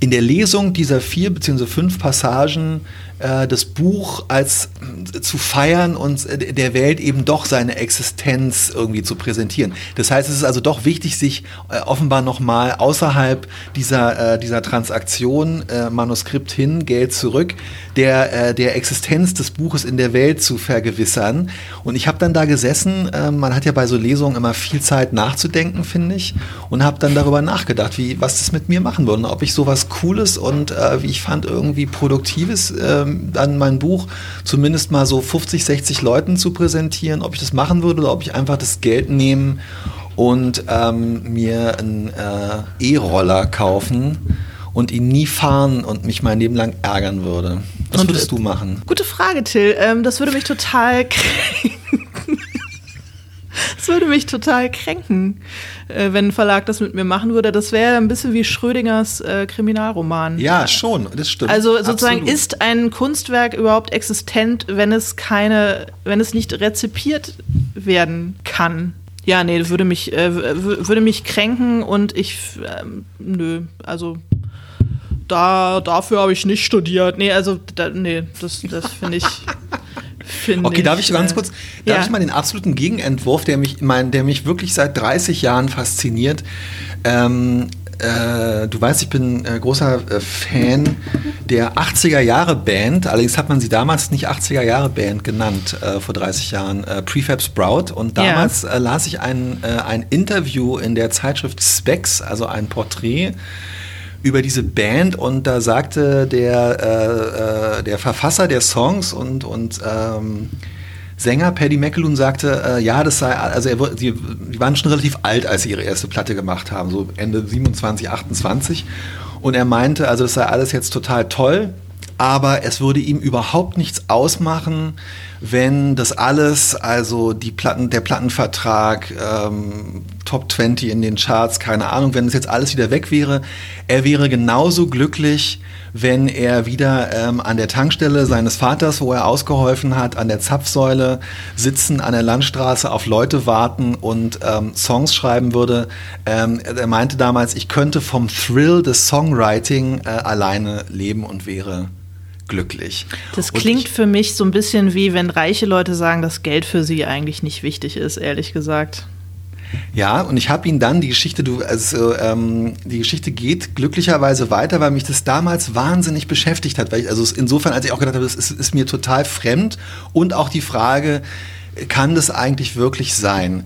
in der Lesung dieser vier bzw. fünf Passagen äh, das Buch als äh, zu feiern und äh, der Welt eben doch seine Existenz irgendwie zu präsentieren. Das heißt, es ist also doch wichtig, sich offenbar nochmal außerhalb dieser, dieser Transaktion Manuskript hin, Geld zurück, der, der Existenz des Buches in der Welt zu vergewissern. Und ich habe dann da gesessen, äh, man hat ja bei so Lesungen immer viel Zeit nachzudenken, finde ich, und habe dann darüber nachgedacht, wie, was das mit mir machen würde, ob ich sowas Cooles und wie ich fand, irgendwie Produktives dann mein Buch zumindest mal so 50, 60 Leuten zu präsentieren, ob ich das machen würde oder ob ich einfach das Geld nehmen und ähm, mir einen äh, E-Roller kaufen und ihn nie fahren und mich mein Leben lang ärgern würde. Was Und- würdest du machen? Gute Frage, Till. Ähm, das würde mich total <laughs> kränken. Das würde mich total kränken, äh, wenn ein Verlag das mit mir machen würde. Das wäre ein bisschen wie Schrödingers äh, Kriminalroman. Ja, schon, das stimmt. Also sozusagen Absolut. ist ein Kunstwerk überhaupt existent, wenn es keine, wenn es nicht rezipiert werden kann. Ja, nee, würde mich, äh, würde mich kränken und ich, ähm, nö, also da, dafür habe ich nicht studiert. Nee, also, da, nee, das, das finde ich. <laughs> Find Okay, darf ich ganz äh, kurz, darf ja. ich mal den absoluten Gegenentwurf, der mich, mein, der mich wirklich seit 30 Jahren fasziniert. Ähm, äh, du weißt, ich bin äh, großer äh, Fan der 80er Jahre Band. Allerdings hat man sie damals nicht 80er Jahre Band genannt, äh, vor 30 Jahren, äh, Prefab Sprout. Und Ja. damals äh, las ich ein, ein Interview in der Zeitschrift Specs, also ein Porträt über diese Band und da sagte der, äh, äh, der Verfasser der Songs und, und ähm, Sänger Paddy McAloon sagte, äh, ja, das sei, also er, die, die waren schon relativ alt, als sie ihre erste Platte gemacht haben, so Ende 27, 28. Und er meinte, also das sei alles jetzt total toll, aber es würde ihm überhaupt nichts ausmachen, wenn das alles, also die Platten, der Plattenvertrag, ähm, Top 20 in den Charts, keine Ahnung, wenn es jetzt alles wieder weg wäre, er wäre genauso glücklich, wenn er wieder ähm, an der Tankstelle seines Vaters, wo er ausgeholfen hat, an der Zapfsäule sitzen, an der Landstraße auf Leute warten und ähm, Songs schreiben würde. Ähm, er meinte damals, ich könnte vom Thrill des Songwriting äh, alleine leben und wäre glücklich. Das klingt für mich so ein bisschen wie, wenn reiche Leute sagen, dass Geld für sie eigentlich nicht wichtig ist, ehrlich gesagt. Ja, und ich habe ihn dann die Geschichte, du, also ähm, die Geschichte geht glücklicherweise weiter, weil mich das damals wahnsinnig beschäftigt hat. Weil ich, also insofern, als ich auch gedacht habe, das ist, ist mir total fremd und auch die Frage, kann das eigentlich wirklich sein?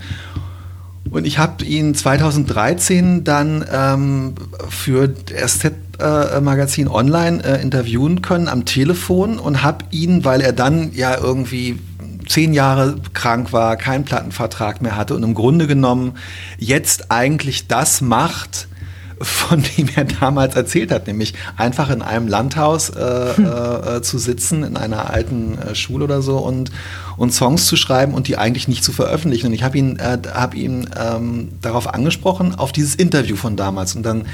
Und ich habe ihn 2013 dann ähm, für das SZ-Magazin online äh, interviewen können am Telefon und habe ihn, weil er dann ja irgendwie zehn Jahre krank war, keinen Plattenvertrag mehr hatte und im Grunde genommen jetzt eigentlich das macht, von <laughs> dem er damals erzählt hat, nämlich einfach in einem Landhaus <laughs> äh, äh, zu sitzen, in einer alten äh, Schule oder so und, und Songs zu schreiben und die eigentlich nicht zu veröffentlichen. Und ich habe ihn, äh, hab ihn ähm, darauf angesprochen, auf dieses Interview von damals. Und dann,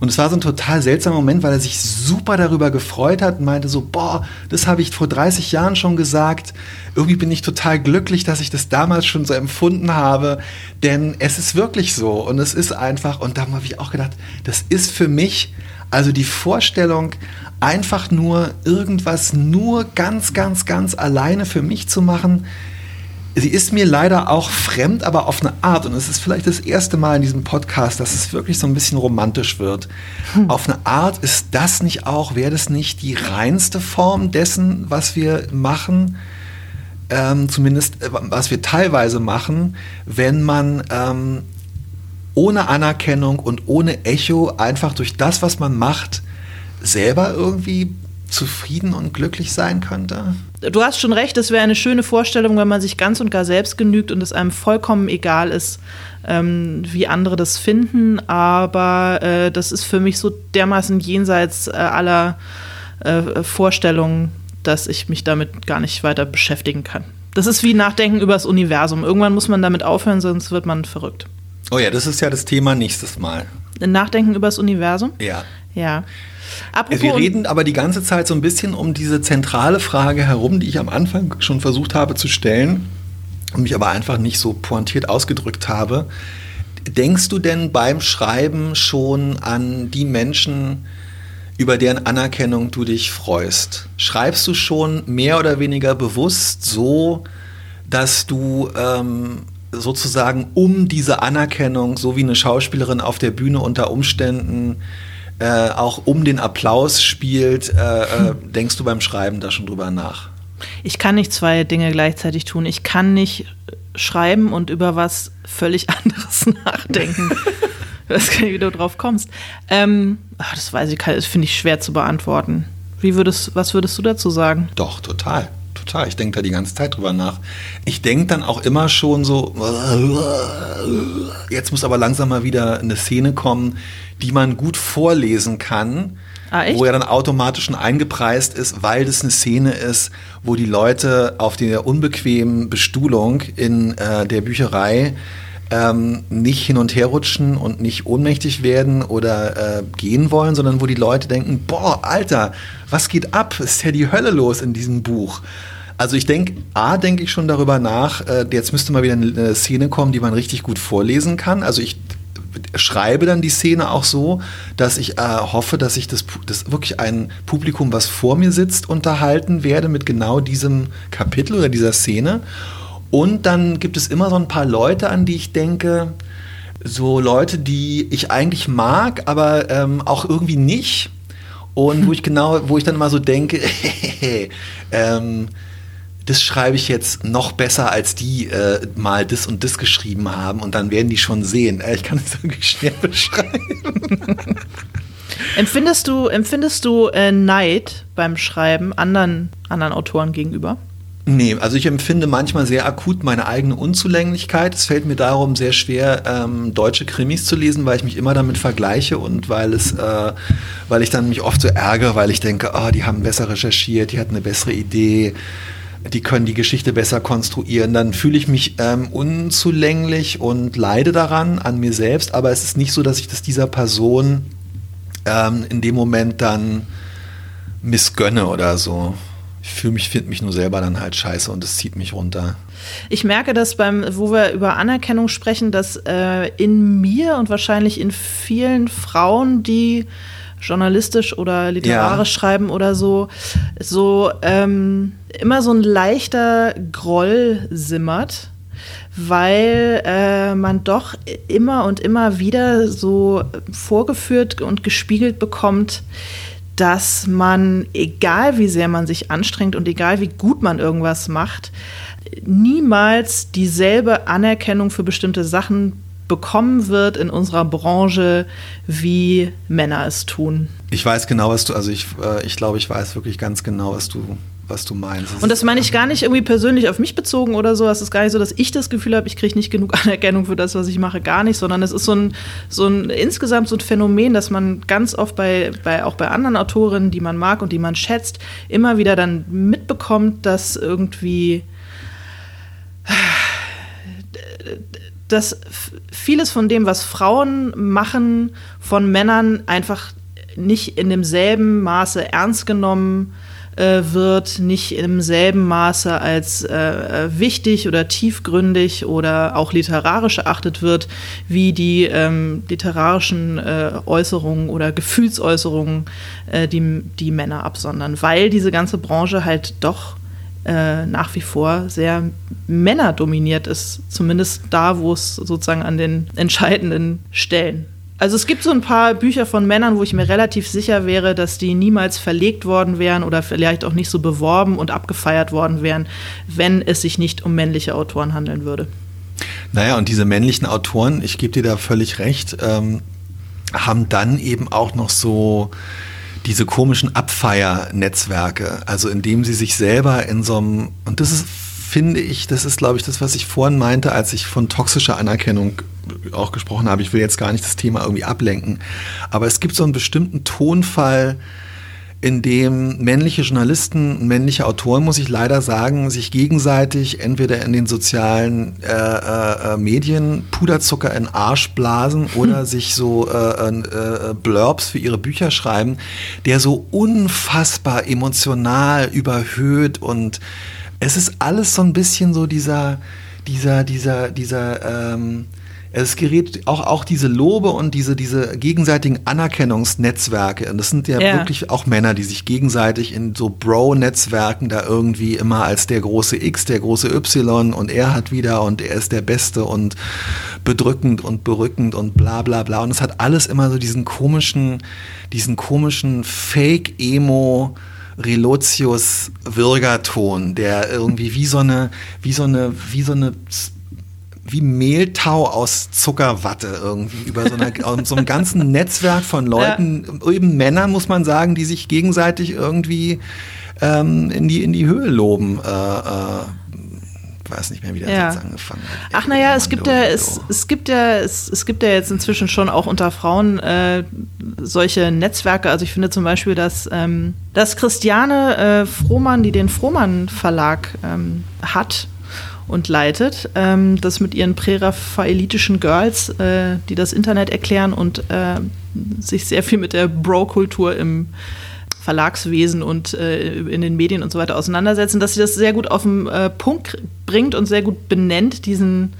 und es war so ein total seltsamer Moment, weil er sich super darüber gefreut hat und meinte so, boah, das habe ich vor 30 Jahren schon gesagt. Irgendwie bin ich total glücklich, dass ich das damals schon so empfunden habe, denn es ist wirklich so und es ist einfach, und da habe ich auch gedacht, das ist für mich, also die Vorstellung, einfach nur irgendwas nur ganz, ganz, ganz alleine für mich zu machen, sie ist mir leider auch fremd, aber auf eine Art. Und es ist vielleicht das erste Mal in diesem Podcast, dass es wirklich so ein bisschen romantisch wird. Auf eine Art ist das nicht auch, wäre das nicht die reinste Form dessen, was wir machen? Ähm, zumindest äh, was wir teilweise machen, wenn man ähm, ohne Anerkennung und ohne Echo einfach durch das, was man macht, selber irgendwie zufrieden und glücklich sein könnte? Du hast schon recht, es wäre eine schöne Vorstellung, wenn man sich ganz und gar selbst genügt und es einem vollkommen egal ist, ähm, wie andere das finden. Aber äh, das ist für mich so dermaßen jenseits äh, aller äh, Vorstellungen, dass ich mich damit gar nicht weiter beschäftigen kann. Das ist wie Nachdenken über das Universum. Irgendwann muss man damit aufhören, sonst wird man verrückt. Oh ja, das ist ja das Thema nächstes Mal. Nachdenken über das Universum? Ja. Ja. Apropos Wir reden aber die ganze Zeit so ein bisschen um diese zentrale Frage herum, die ich am Anfang schon versucht habe zu stellen und mich aber einfach nicht so pointiert ausgedrückt habe. Denkst du denn beim Schreiben schon an die Menschen, über deren Anerkennung du dich freust? Schreibst du schon mehr oder weniger bewusst so, dass du ähm, sozusagen um diese Anerkennung, so wie eine Schauspielerin auf der Bühne unter Umständen äh, auch um den Applaus spielt, äh, äh, denkst du beim Schreiben da schon drüber nach? Ich kann nicht zwei Dinge gleichzeitig tun. Ich kann nicht schreiben und über was völlig <laughs> anderes nachdenken. ich weiß gar nicht, wie du drauf kommst. Ähm, ach, das weiß ich, das finde ich schwer zu beantworten. Wie würdest, was würdest du dazu sagen? Doch, total. Total. Ich denke da die ganze Zeit drüber nach. Ich denke dann auch immer schon so, jetzt muss aber langsam mal wieder eine Szene kommen, die man gut vorlesen kann. Ah, wo ja dann automatisch schon eingepreist ist, weil das eine Szene ist, wo die Leute auf der unbequemen Bestuhlung in äh, der Bücherei ähm, nicht hin und her rutschen und nicht ohnmächtig werden oder äh, gehen wollen, sondern wo die Leute denken, boah, Alter, was geht ab? Ist ja die Hölle los in diesem Buch. Also ich denke, A, denke ich schon darüber nach, äh, jetzt müsste mal wieder eine Szene kommen, die man richtig gut vorlesen kann. Also ich schreibe dann die Szene auch so, dass ich äh, hoffe, dass ich das, das wirklich ein Publikum, was vor mir sitzt, unterhalten werde mit genau diesem Kapitel oder dieser Szene. Und dann gibt es immer so ein paar Leute, an die ich denke, so Leute, die ich eigentlich mag, aber ähm, auch irgendwie nicht. Und wo ich <laughs> genau, wo ich dann mal so denke, <laughs> ähm, das schreibe ich jetzt noch besser, als die äh, mal das und das geschrieben haben. Und dann werden die schon sehen. Äh, ich kann es <laughs> wirklich schwer beschreiben. empfindest du, empfindest du äh, Neid beim Schreiben anderen, anderen Autoren gegenüber? Nee, also ich empfinde manchmal sehr akut meine eigene Unzulänglichkeit. Es fällt mir darum sehr schwer, ähm, deutsche Krimis zu lesen, weil ich mich immer damit vergleiche und weil es, äh, weil ich dann mich oft so ärgere, weil ich denke, oh, die haben besser recherchiert, die hatten eine bessere Idee, die können die Geschichte besser konstruieren. Dann fühle ich mich ähm, unzulänglich und leide daran an mir selbst, aber es ist nicht so, dass ich das dieser Person ähm, in dem Moment dann missgönne oder so ich fühle mich, finde mich nur selber dann halt scheiße und es zieht mich runter. Ich merke das beim, wo wir über Anerkennung sprechen, dass äh, in mir und wahrscheinlich in vielen Frauen, die journalistisch oder literarisch ja. schreiben oder so, so ähm, immer so ein leichter Groll simmert weil äh, man doch immer und immer wieder so vorgeführt und gespiegelt bekommt, dass man, egal wie sehr man sich anstrengt und egal wie gut man irgendwas macht, niemals dieselbe Anerkennung für bestimmte Sachen bekommen wird in unserer Branche, wie Männer es tun. Ich weiß genau, was du, also ich, äh, ich glaube, ich weiß wirklich ganz genau, was du was du meinst. Das und das meine ich gar nicht irgendwie persönlich auf mich bezogen oder so. Es ist gar nicht so, dass ich das Gefühl habe, ich kriege nicht genug <laughs> Anerkennung für das, was ich mache, gar nicht, sondern es ist so ein, so ein insgesamt so ein Phänomen, dass man ganz oft bei, bei auch bei anderen Autorinnen, die man mag und die man schätzt, immer wieder dann mitbekommt, dass irgendwie dass vieles von dem, was Frauen machen, von Männern einfach nicht in demselben Maße ernst genommen äh, wird, nicht im selben Maße als äh, wichtig oder tiefgründig oder auch literarisch erachtet wird, wie die ähm, literarischen äh, Äußerungen oder Gefühlsäußerungen, äh, die, die Männer absondern, weil diese ganze Branche halt doch äh, nach wie vor sehr männerdominiert ist, zumindest da, wo es sozusagen an den entscheidenden Stellen also es gibt so ein paar Bücher von Männern, wo ich mir relativ sicher wäre, dass die niemals verlegt worden wären oder vielleicht auch nicht so beworben und abgefeiert worden wären, wenn es sich nicht um männliche Autoren handeln würde. Naja, und diese männlichen Autoren, ich gebe dir da völlig recht, ähm, haben dann eben auch noch so diese komischen Abfeiernetzwerke, also indem sie sich selber in so einem, und das ist finde ich, das ist, glaube ich, das, was ich vorhin meinte, als ich von toxischer Anerkennung auch gesprochen habe. Ich will jetzt gar nicht das Thema irgendwie ablenken. Aber es gibt so einen bestimmten Tonfall, in dem männliche Journalisten, männliche Autoren, muss ich leider sagen, sich gegenseitig entweder in den sozialen äh, äh, Medien Puderzucker in Arsch blasen oder hm. sich so äh, äh, Blurbs für ihre Bücher schreiben, der so unfassbar emotional überhöht und es ist alles so ein bisschen so dieser, dieser, dieser, dieser, ähm, es gerät auch, auch diese Lobe und diese, diese gegenseitigen Anerkennungsnetzwerke. Und das sind ja, ja, wirklich auch Männer, die sich gegenseitig in so Bro-Netzwerken da irgendwie immer als der große X, der große Y und er hat wieder und er ist der Beste und bedrückend und berückend und bla bla bla. Und es hat alles immer so diesen komischen, diesen komischen Fake-Emo- Relotius Würgerton, der irgendwie wie so eine, wie so eine, wie so eine wie Mehltau aus Zuckerwatte irgendwie über so, einer, <laughs> so einem ganzen Netzwerk von Leuten, ja. eben Männern muss man sagen, die sich gegenseitig irgendwie ähm, in, die, in die Höhe loben. Äh, äh, weiß nicht mehr, wie der Ja. Satz angefangen hat. Ach naja, es gibt ja, es, es gibt ja, es, es gibt ja jetzt inzwischen schon auch unter Frauen äh, solche Netzwerke. Also ich finde zum Beispiel, dass, ähm, dass Christiane äh, Frohmann, die den Frohmann Verlag ähm, hat und leitet, ähm, das mit ihren präraphaelitischen Girls, äh, die das Internet erklären und äh, sich sehr viel mit der Bro-Kultur im Verlagswesen und äh, in den Medien und so weiter auseinandersetzen, dass sie das sehr gut auf den äh, Punkt bringt und sehr gut benennt, diesen,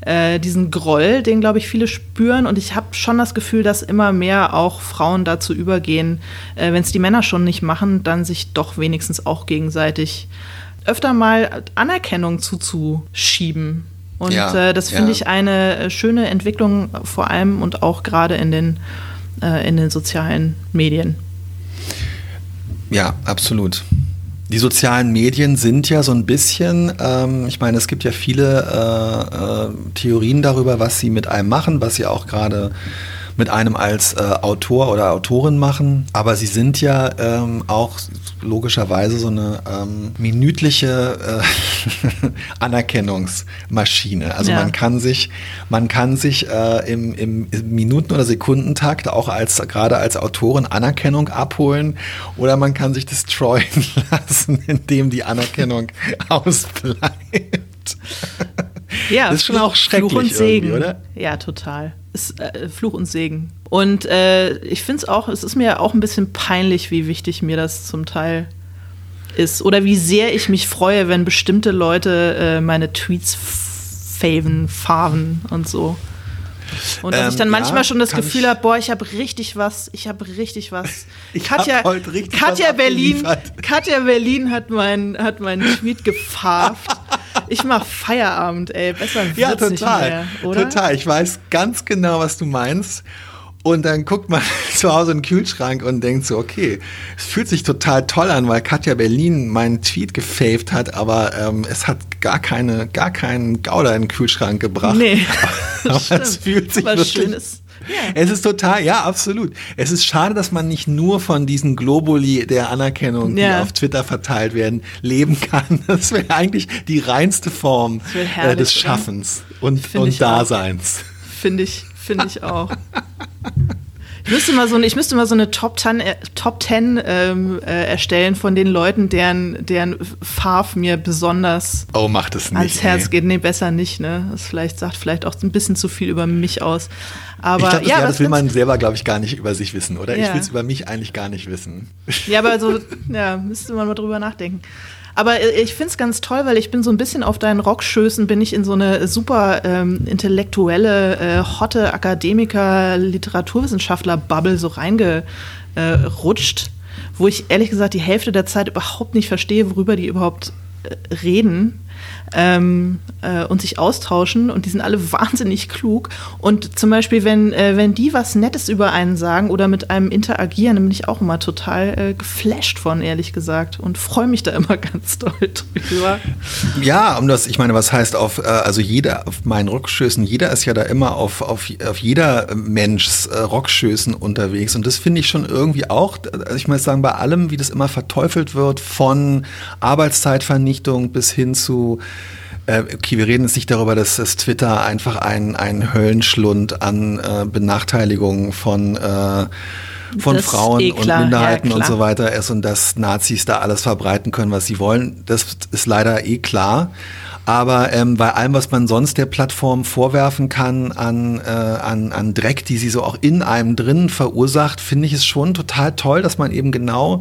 äh, diesen Groll, den, glaube ich, viele spüren. Und ich habe schon das Gefühl, dass immer mehr auch Frauen dazu übergehen, äh, wenn es die Männer schon nicht machen, dann sich doch wenigstens auch gegenseitig öfter mal Anerkennung zuzuschieben. Und Ja, äh, das finde ja. ich eine äh, schöne Entwicklung, vor allem und auch gerade in den, äh, in den sozialen Medien. Ja, absolut. Die sozialen Medien sind ja so ein bisschen, ähm, ich meine, es gibt ja viele äh, äh, Theorien darüber, was sie mit einem machen, was sie auch gerade mit einem als äh, Autor oder Autorin machen. Aber sie sind ja ähm, auch logischerweise so eine ähm, minütliche äh, <laughs> Anerkennungsmaschine. Also Ja. man kann sich, man kann sich äh, im, im Minuten- oder Sekundentakt auch als gerade als Autorin Anerkennung abholen oder man kann sich destroyen <laughs> lassen, indem die Anerkennung <laughs> ausbleibt. Ja, Das ist schon auch schrecklich Fluch und Segen, oder? Ja, total. Ist, äh, Fluch und Segen. Und äh, ich finde es auch, es ist mir auch ein bisschen peinlich, wie wichtig mir das zum Teil ist. Oder wie sehr ich mich freue, wenn bestimmte Leute äh, meine Tweets faven, faven und so. Und dass Ähm, ich dann manchmal ja, schon das Gefühl habe, boah, ich habe richtig was, ich habe richtig was. <laughs> Ich Katja, richtig Katja was Berlin. Katja Berlin hat meinen hat meinen Tweet gefarft. <laughs> Ich mach Feierabend, ey. Besser wird's Ja, nicht total. mehr, oder? Total. Ich weiß ganz genau, was du meinst. Und dann guckt man <laughs> zu Hause in den Kühlschrank und denkt so, okay, es fühlt sich total toll an, weil Katja Berlin meinen Tweet gefaved hat, aber ähm, es hat gar keine, gar keinen Gouda in den Kühlschrank gebracht. Nee. <laughs> aber es fühlt sich Aber wirklich, schön ist. Ja. es ist total, ja, absolut. Es ist schade, dass man nicht nur von diesen Globuli der Anerkennung, die Ja. auf Twitter verteilt werden, leben kann. <laughs> Das wäre eigentlich die reinste Form äh, des? Schaffens und, und. Daseins. Finde ich, finde ich auch. <laughs> Ich müsste mal so eine, ich müsste mal so eine Top 10, äh, Top 10 ähm, äh, erstellen von den Leuten, deren, deren Farf mir besonders Oh, macht es nicht. ans Herz ey. geht. Nee, besser nicht, ne? Das vielleicht sagt vielleicht auch ein bisschen zu viel über mich aus. Aber Ich glaube, das, ja, ja, das will man selber, glaube ich, gar nicht über sich wissen, oder? Ich Ja. will es über mich eigentlich gar nicht wissen. Ja, aber so, <laughs> ja, müsste man mal drüber nachdenken. Aber äh, ich finde es ganz toll, weil ich bin so ein bisschen auf deinen Rockschößen, bin ich in so eine super ähm, intellektuelle, äh, hotte Akademiker, Literaturwissenschaftler-Bubble so reingerutscht, wo ich ehrlich gesagt die Hälfte der Zeit überhaupt nicht verstehe, worüber die überhaupt äh, reden. Ähm, äh, und sich austauschen und die sind alle <laughs> wahnsinnig klug. Und zum Beispiel, wenn, äh, wenn die was Nettes über einen sagen oder mit einem interagieren, dann bin ich auch immer total äh, geflasht von, ehrlich gesagt. Und freue mich da immer <laughs> ganz doll drüber. Ja, um das, ich meine, was heißt auf, äh, also jeder, auf meinen Rockschößen, jeder ist ja da immer auf, auf, auf jeder Menschs äh, Rockschößen unterwegs. Und das finde ich schon irgendwie auch, also ich muss sagen, bei allem, wie das immer verteufelt wird, von Arbeitszeitvernichtung bis hin zu äh, Okay, wir reden jetzt nicht darüber, dass das Twitter einfach ein, ein Höllenschlund an äh, Benachteiligungen von, äh, von Das Frauen eh und klar, ja, Minderheiten und so weiter ist und dass Nazis da alles verbreiten können, was sie wollen. Das ist leider eh klar. Aber ähm, bei allem, was man sonst der Plattform vorwerfen kann an, äh, an, an Dreck, die sie so auch in einem drin verursacht, finde ich es schon total toll, dass man eben genau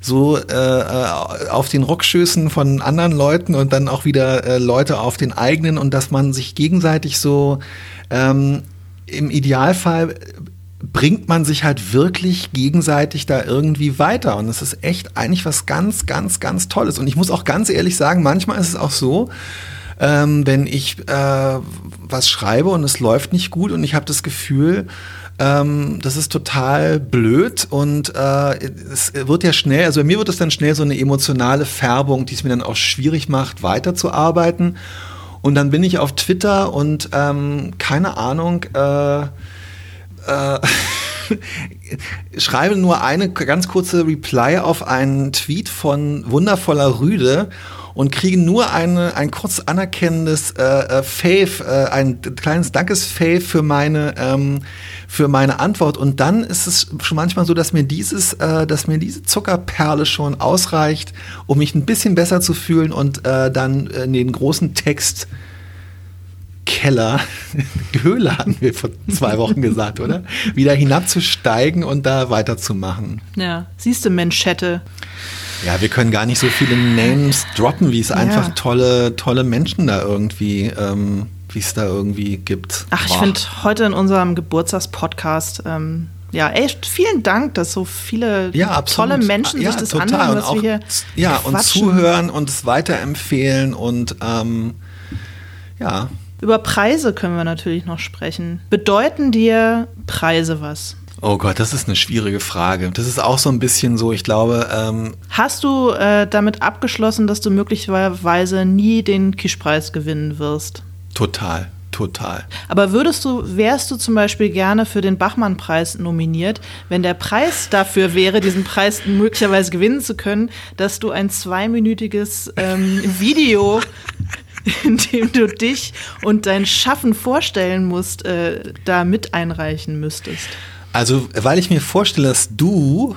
so äh, äh, auf den Rockschößen von anderen Leuten und dann auch wieder äh, Leute auf den eigenen und dass man sich gegenseitig so ähm, im Idealfall bringt man sich halt wirklich gegenseitig da irgendwie weiter. Und es ist echt eigentlich was ganz, ganz, ganz Tolles. Und ich muss auch ganz ehrlich sagen, manchmal ist es auch so, ähm, wenn ich äh, was schreibe und es läuft nicht gut und ich habe das Gefühl, ähm, das ist total blöd und äh, es wird ja schnell, also bei mir wird es dann schnell so eine emotionale Färbung, die es mir dann auch schwierig macht, weiterzuarbeiten. Und dann bin ich auf Twitter und ähm, keine Ahnung, äh, äh, <laughs> schreibe nur eine ganz kurze Reply auf einen Tweet von Wundervoller Rüde und kriege nur eine, ein kurz anerkennendes äh, äh, Fave, äh, ein kleines Dankesfave für meine, ähm, für meine Antwort. Und dann ist es schon manchmal so, dass mir dieses, äh, dass mir diese Zuckerperle schon ausreicht, um mich ein bisschen besser zu fühlen und äh, dann in den großen Text Keller, <laughs> Höhle hatten wir vor zwei Wochen gesagt, oder? Wieder hinabzusteigen und da weiterzumachen. Ja, siehst du, Menschette. Ja, wir können gar nicht so viele Names droppen, wie es ja. einfach tolle, tolle Menschen da irgendwie, ähm, wie es da irgendwie gibt. Ach, ich finde heute in unserem Geburtstagspodcast, ähm, ja, echt vielen Dank, dass so viele ja, tolle Menschen ja, sich das total. anhören, was auch, wir hier Ja, quatschen. und zuhören und es weiterempfehlen und ähm, ja. Über Preise können wir natürlich noch sprechen. Bedeuten dir Preise was? Oh Gott, das ist eine schwierige Frage. Das ist auch so ein bisschen so, ich glaube. Ähm Hast du äh, damit abgeschlossen, dass du möglicherweise nie den Kischpreis gewinnen wirst? Total. Total. Aber würdest du, wärst du zum Beispiel gerne für den Bachmann-Preis nominiert, wenn der Preis dafür wäre, diesen Preis möglicherweise gewinnen zu können, dass du ein zweiminütiges ähm, Video <laughs> in dem du dich und dein Schaffen vorstellen musst, äh, da mit einreichen müsstest? Also, weil ich mir vorstelle, dass du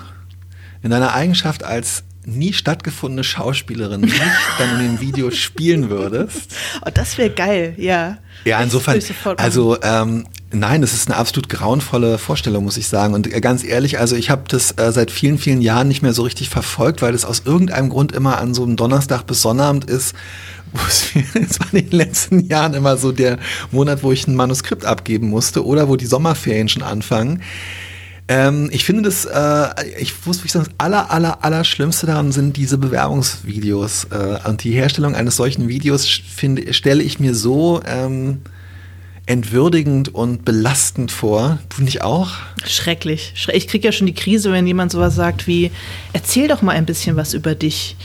in deiner Eigenschaft als nie stattgefundene Schauspielerin nicht dann in dem Video spielen würdest. Oh, das wäre geil, ja. Ja, insofern, also ähm, nein, das ist eine absolut grauenvolle Vorstellung, muss ich sagen. Und äh, ganz ehrlich, also ich habe das äh, seit vielen, vielen Jahren nicht mehr so richtig verfolgt, weil das aus irgendeinem Grund immer an so einem Donnerstag bis Sonnabend ist, <laughs> es war in den letzten Jahren immer so der Monat, wo ich ein Manuskript abgeben musste oder wo die Sommerferien schon anfangen. Ähm, ich finde das, äh, ich wusste, ich das aller, aller, aller Schlimmste daran sind diese Bewerbungsvideos. Äh, und die Herstellung eines solchen Videos finde, stelle ich mir so ähm, entwürdigend und belastend vor. Du nicht auch? Schrecklich. Ich kriege ja schon die Krise, wenn jemand sowas sagt wie, erzähl doch mal ein bisschen was über dich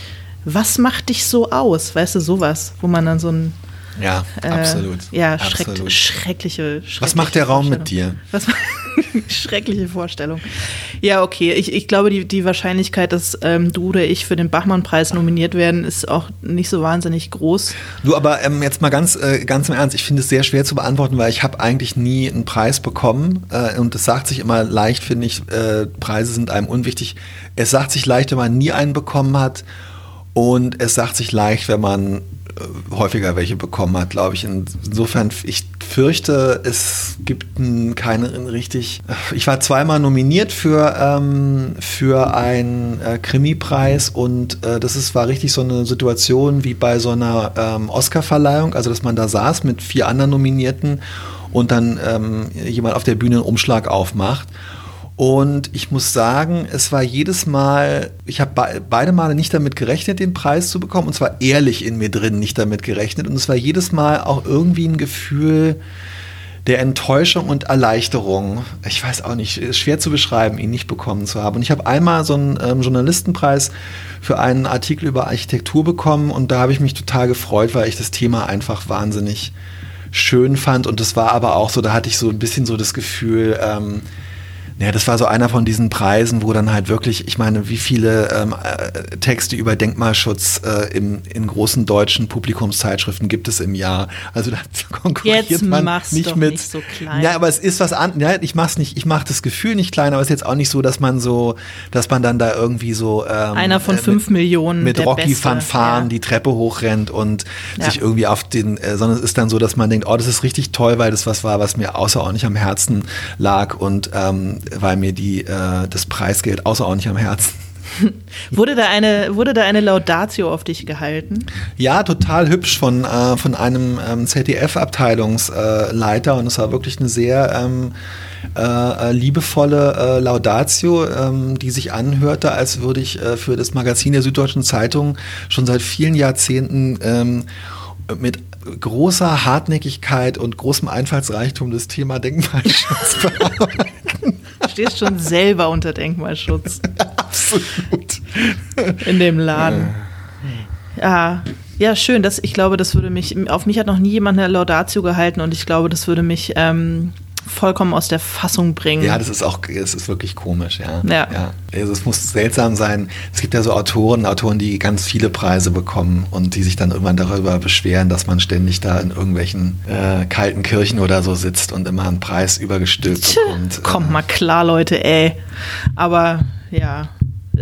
was macht dich so aus? Weißt du, sowas, wo man dann so ein. Ja, äh, absolut. Ja, absolut. schreckliche, schreckliche. Was macht der Raum mit dir? Was, <laughs> schreckliche Vorstellung. Ja, okay. Ich, ich glaube, die, die Wahrscheinlichkeit, dass ähm, du oder ich für den Bachmann-Preis nominiert werden, ist auch nicht so wahnsinnig groß. Du, aber ähm, jetzt mal ganz, äh, ganz im Ernst, ich finde es sehr schwer zu beantworten, weil ich habe eigentlich nie einen Preis bekommen. Äh, und es sagt sich immer leicht, finde ich, äh, Preise sind einem unwichtig. Es sagt sich leicht, wenn man nie einen bekommen hat. Und es sagt sich leicht, wenn man äh, häufiger welche bekommen hat, glaube ich. Insofern, ich fürchte, es gibt keinen richtig. Ich war zweimal nominiert für, ähm, für einen äh, Krimi-Preis und äh, das ist, war richtig so eine Situation wie bei so einer ähm, Oscar-Verleihung, also dass man da saß mit vier anderen Nominierten und dann ähm, jemand auf der Bühne einen Umschlag aufmacht. Und ich muss sagen, es war jedes Mal, ich habe be beide Male nicht damit gerechnet, den Preis zu bekommen. Und zwar ehrlich in mir drin nicht damit gerechnet. Und es war jedes Mal auch irgendwie ein Gefühl der Enttäuschung und Erleichterung. Ich weiß auch nicht, ist schwer zu beschreiben, ihn nicht bekommen zu haben. Und ich habe einmal so einen ähm, Journalistenpreis für einen Artikel über Architektur bekommen. Und da habe ich mich total gefreut, weil ich das Thema einfach wahnsinnig schön fand. Und das war aber auch so, da hatte ich so ein bisschen so das Gefühl, ähm, ja, das war so einer von diesen Preisen, wo dann halt wirklich, ich meine, wie viele ähm, äh, Texte über Denkmalschutz äh, im, in großen deutschen Publikumszeitschriften gibt es im Jahr? Also da <laughs> konkurriert jetzt man mach's nicht doch mit. Nicht so klein. Ja, aber es ist was anderes. Ja, ich mach's nicht, ich mach das Gefühl nicht klein, aber es ist jetzt auch nicht so, dass man so, dass man dann da irgendwie so ähm, einer von fünf mit, Millionen mit Rocky Fanfaren ja. die Treppe hochrennt und Ja. sich irgendwie auf den, äh, sondern es ist dann so, dass man denkt, oh, das ist richtig toll, weil das was war, was mir außerordentlich am Herzen lag und ähm, weil mir die äh, das Preisgeld außerordentlich am Herzen. <laughs> Wurde da eine, wurde da eine Laudatio auf dich gehalten? Ja, total hübsch von, äh, von einem ähm, ZDF-Abteilungsleiter und es war wirklich eine sehr ähm, äh, liebevolle äh, Laudatio, ähm, die sich anhörte, als würde ich äh, für das Magazin der Süddeutschen Zeitung schon seit vielen Jahrzehnten ähm, mit großer Hartnäckigkeit und großem Einfallsreichtum das Thema Denkmalschutz <laughs> bearbeiten. Du stehst schon selber unter Denkmalschutz Absolut. in dem Laden. Ja, ja, schön. Das, ich glaube, das würde mich, auf mich hat noch nie jemand eine Laudatio gehalten und ich glaube, das würde mich ähm, vollkommen aus der Fassung bringen. Ja, das ist auch, es ist wirklich komisch, ja. Ja. ja. Also es muss seltsam sein. Es gibt ja so Autoren, Autoren, die ganz viele Preise bekommen und die sich dann irgendwann darüber beschweren, dass man ständig da in irgendwelchen äh, kalten Kirchen oder so sitzt und immer einen Preis übergestülpt bekommt. Kommt Äh, mal klar, Leute, ey. Aber ja,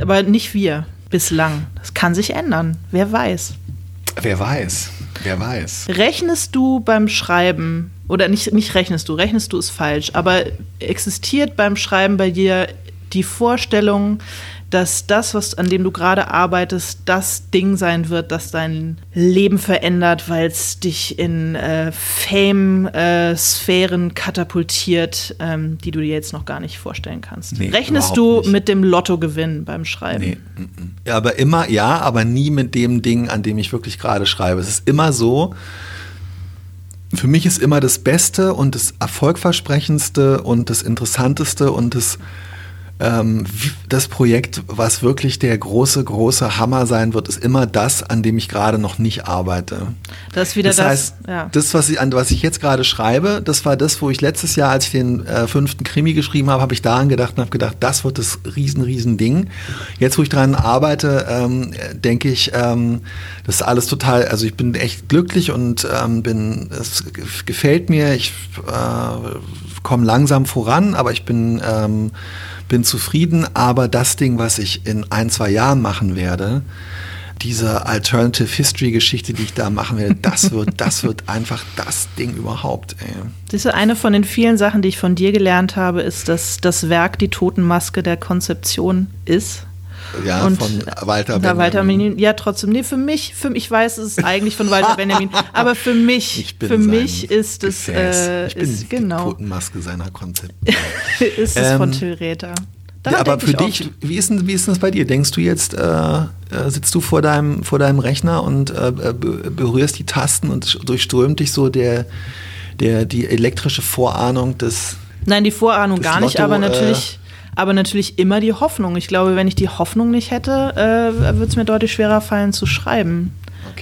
aber nicht wir bislang. Das kann sich ändern. Wer weiß. Wer weiß, wer weiß. Rechnest du beim Schreiben, oder nicht, nicht rechnest du, rechnest du ist falsch, aber existiert beim Schreiben bei dir die Vorstellung, dass das, was, an dem du gerade arbeitest, das Ding sein wird, das dein Leben verändert, weil es dich in äh, Fame-Sphären katapultiert, ähm, die du dir jetzt noch gar nicht vorstellen kannst. Nee, Rechnest du nicht. mit dem Lottogewinn beim Schreiben? Nee. mm, mm. Ja, aber immer, ja, aber nie mit dem Ding, an dem ich wirklich gerade schreibe. Es ist immer so, für mich ist immer das Beste und das Erfolgversprechendste und das Interessanteste und das, ähm, das Projekt, was wirklich der große, große Hammer sein wird, ist immer das, an dem ich gerade noch nicht arbeite. Das ist wieder Das, das. heißt, ja. das, was ich, an was ich jetzt gerade schreibe, das war das, wo ich letztes Jahr, als ich den äh, fünften Krimi geschrieben habe, habe ich daran gedacht und habe gedacht, das wird das riesen, riesen Ding. Jetzt, wo ich daran arbeite, ähm, denke ich, ähm, das ist alles total, also ich bin echt glücklich und ähm, bin, es ge- gefällt mir, ich äh, komme langsam voran, aber ich bin, ähm, bin zufrieden. Aber das Ding, was ich in ein, zwei Jahren machen werde, diese Alternative History Geschichte, die ich da machen werde, das <laughs> wird, das wird einfach das Ding überhaupt. Ey. Siehst du, eine von den vielen Sachen, die ich von dir gelernt habe, ist, dass das Werk die Totenmaske der Konzeption ist. Ja, Und von Walter Da Walter Benjamin. Benjamin, ja, trotzdem, nee, für mich, für ich weiß, es ist eigentlich von Walter <laughs> Benjamin, aber für mich, für mich ist es, äh, ich bin ist, die genau, Totenmaske seiner Konzept. <laughs> ist es von Ähm, Till Räther. Ja, aber für ich dich, wie ist, denn, wie ist denn das bei dir? Denkst du jetzt, äh, äh, sitzt du vor deinem, vor deinem Rechner und äh, be- berührst die Tasten und durchströmt dich so der, der, die elektrische Vorahnung des. Nein, die Vorahnung gar nicht, Lotto, aber äh, natürlich, aber natürlich immer die Hoffnung. Ich glaube, wenn ich die Hoffnung nicht hätte, äh, würde es mir deutlich schwerer fallen zu schreiben,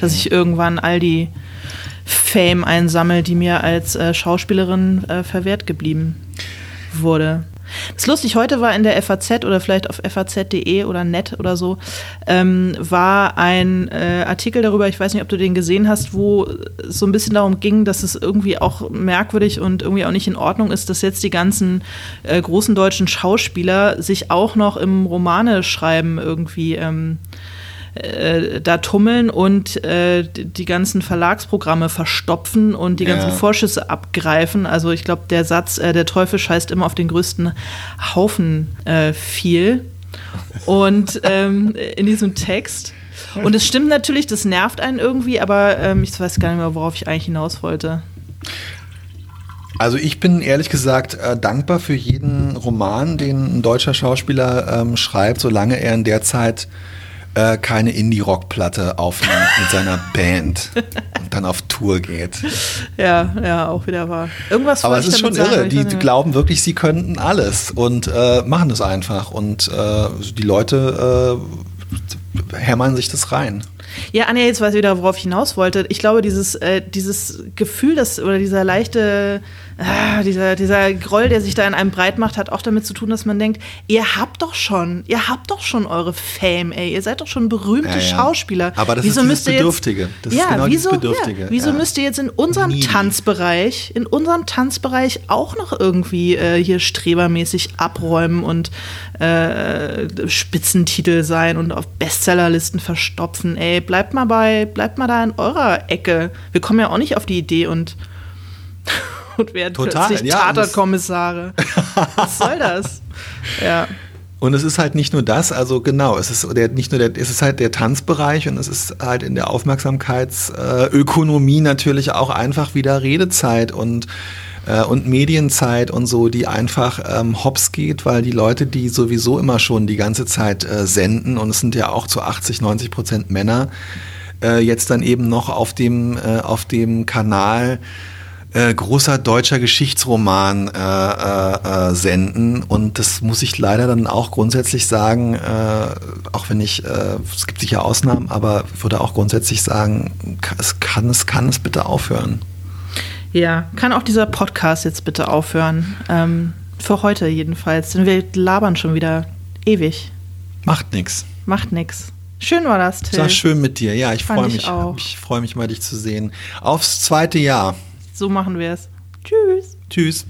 dass ich irgendwann all die Fame einsammle, die mir als äh, Schauspielerin äh, verwehrt geblieben wurde. Das ist lustig, heute war in der FAZ oder vielleicht auf faz.de oder net oder so, ähm, war ein äh, Artikel darüber, ich weiß nicht, ob du den gesehen hast, wo es so ein bisschen darum ging, dass es irgendwie auch merkwürdig und irgendwie auch nicht in Ordnung ist, dass jetzt die ganzen äh, großen deutschen Schauspieler sich auch noch im Romane schreiben irgendwie ähm, äh, da tummeln und äh, die ganzen Verlagsprogramme verstopfen und die ganzen Ja. Vorschüsse abgreifen. Also ich glaube, der Satz, äh, der Teufel scheißt immer auf den größten Haufen äh, viel. Und ähm, in diesem Text. Und es stimmt natürlich, das nervt einen irgendwie, aber ähm, ich weiß gar nicht mehr, worauf ich eigentlich hinaus wollte. Also ich bin ehrlich gesagt äh, dankbar für jeden Roman, den ein deutscher Schauspieler ähm, schreibt, solange er in der Zeit äh, keine Indie-Rock-Platte aufnimmt mit seiner <laughs> Band und dann auf Tour geht. Ja, ja, auch wieder wahr. Irgendwas Aber es ist schon irre. Die mehr. glauben wirklich, sie könnten alles und äh, machen es einfach. Und äh, die Leute äh, hämmern sich das rein. Ja, Anja, jetzt weiß ich wieder, worauf ich hinaus wollte. Ich glaube, dieses, äh, dieses Gefühl, das, oder dieser leichte, ah, dieser, dieser Groll, der sich da in einem breit macht, hat auch damit zu tun, dass man denkt, ihr habt doch schon, ihr habt doch schon eure Fame, ey, ihr seid doch schon berühmte Ja, ja. Schauspieler. Aber das wieso ist dieses ihr jetzt- Bedürftige. Das ist ja, genau wieso, Bedürftige, wieso müsst ihr jetzt in unserem Needy. Tanzbereich, in unserem Tanzbereich auch noch irgendwie äh, hier strebermäßig abräumen und äh, Spitzentitel sein und auf Bestsellerlisten verstopfen. Ey, bleibt mal bei, bleibt mal da in eurer Ecke. Wir kommen ja auch nicht auf die Idee und, und werden Total, plötzlich ja, Tatortkommissare. Was soll das? Ja. Und es ist halt nicht nur das, also genau, es ist der, nicht nur der, es ist halt der Tanzbereich und es ist halt in der Aufmerksamkeitsökonomie natürlich auch einfach wieder Redezeit und äh, und Medienzeit und so, die einfach ähm, hops geht, weil die Leute, die sowieso immer schon die ganze Zeit äh, senden, und es sind ja auch zu 80, 90 Prozent Männer, äh, jetzt dann eben noch auf dem, äh, auf dem Kanal äh, großer deutscher Geschichtsroman äh, äh, äh, senden. Und das muss ich leider dann auch grundsätzlich sagen, äh, auch wenn ich, es gibt sicher Ausnahmen, aber ich würde auch grundsätzlich sagen, es kann es, kann es bitte aufhören. Ja, kann auch dieser Podcast jetzt bitte aufhören. Ähm, für heute jedenfalls. Denn wir labern schon wieder ewig. Macht nix. Macht nix. Schön war das, Till. War schön mit dir. Ja, ich freue ich mich. auch. Ich freue mich mal, dich zu sehen. Aufs zweite Jahr. So machen wir es. Tschüss. Tschüss.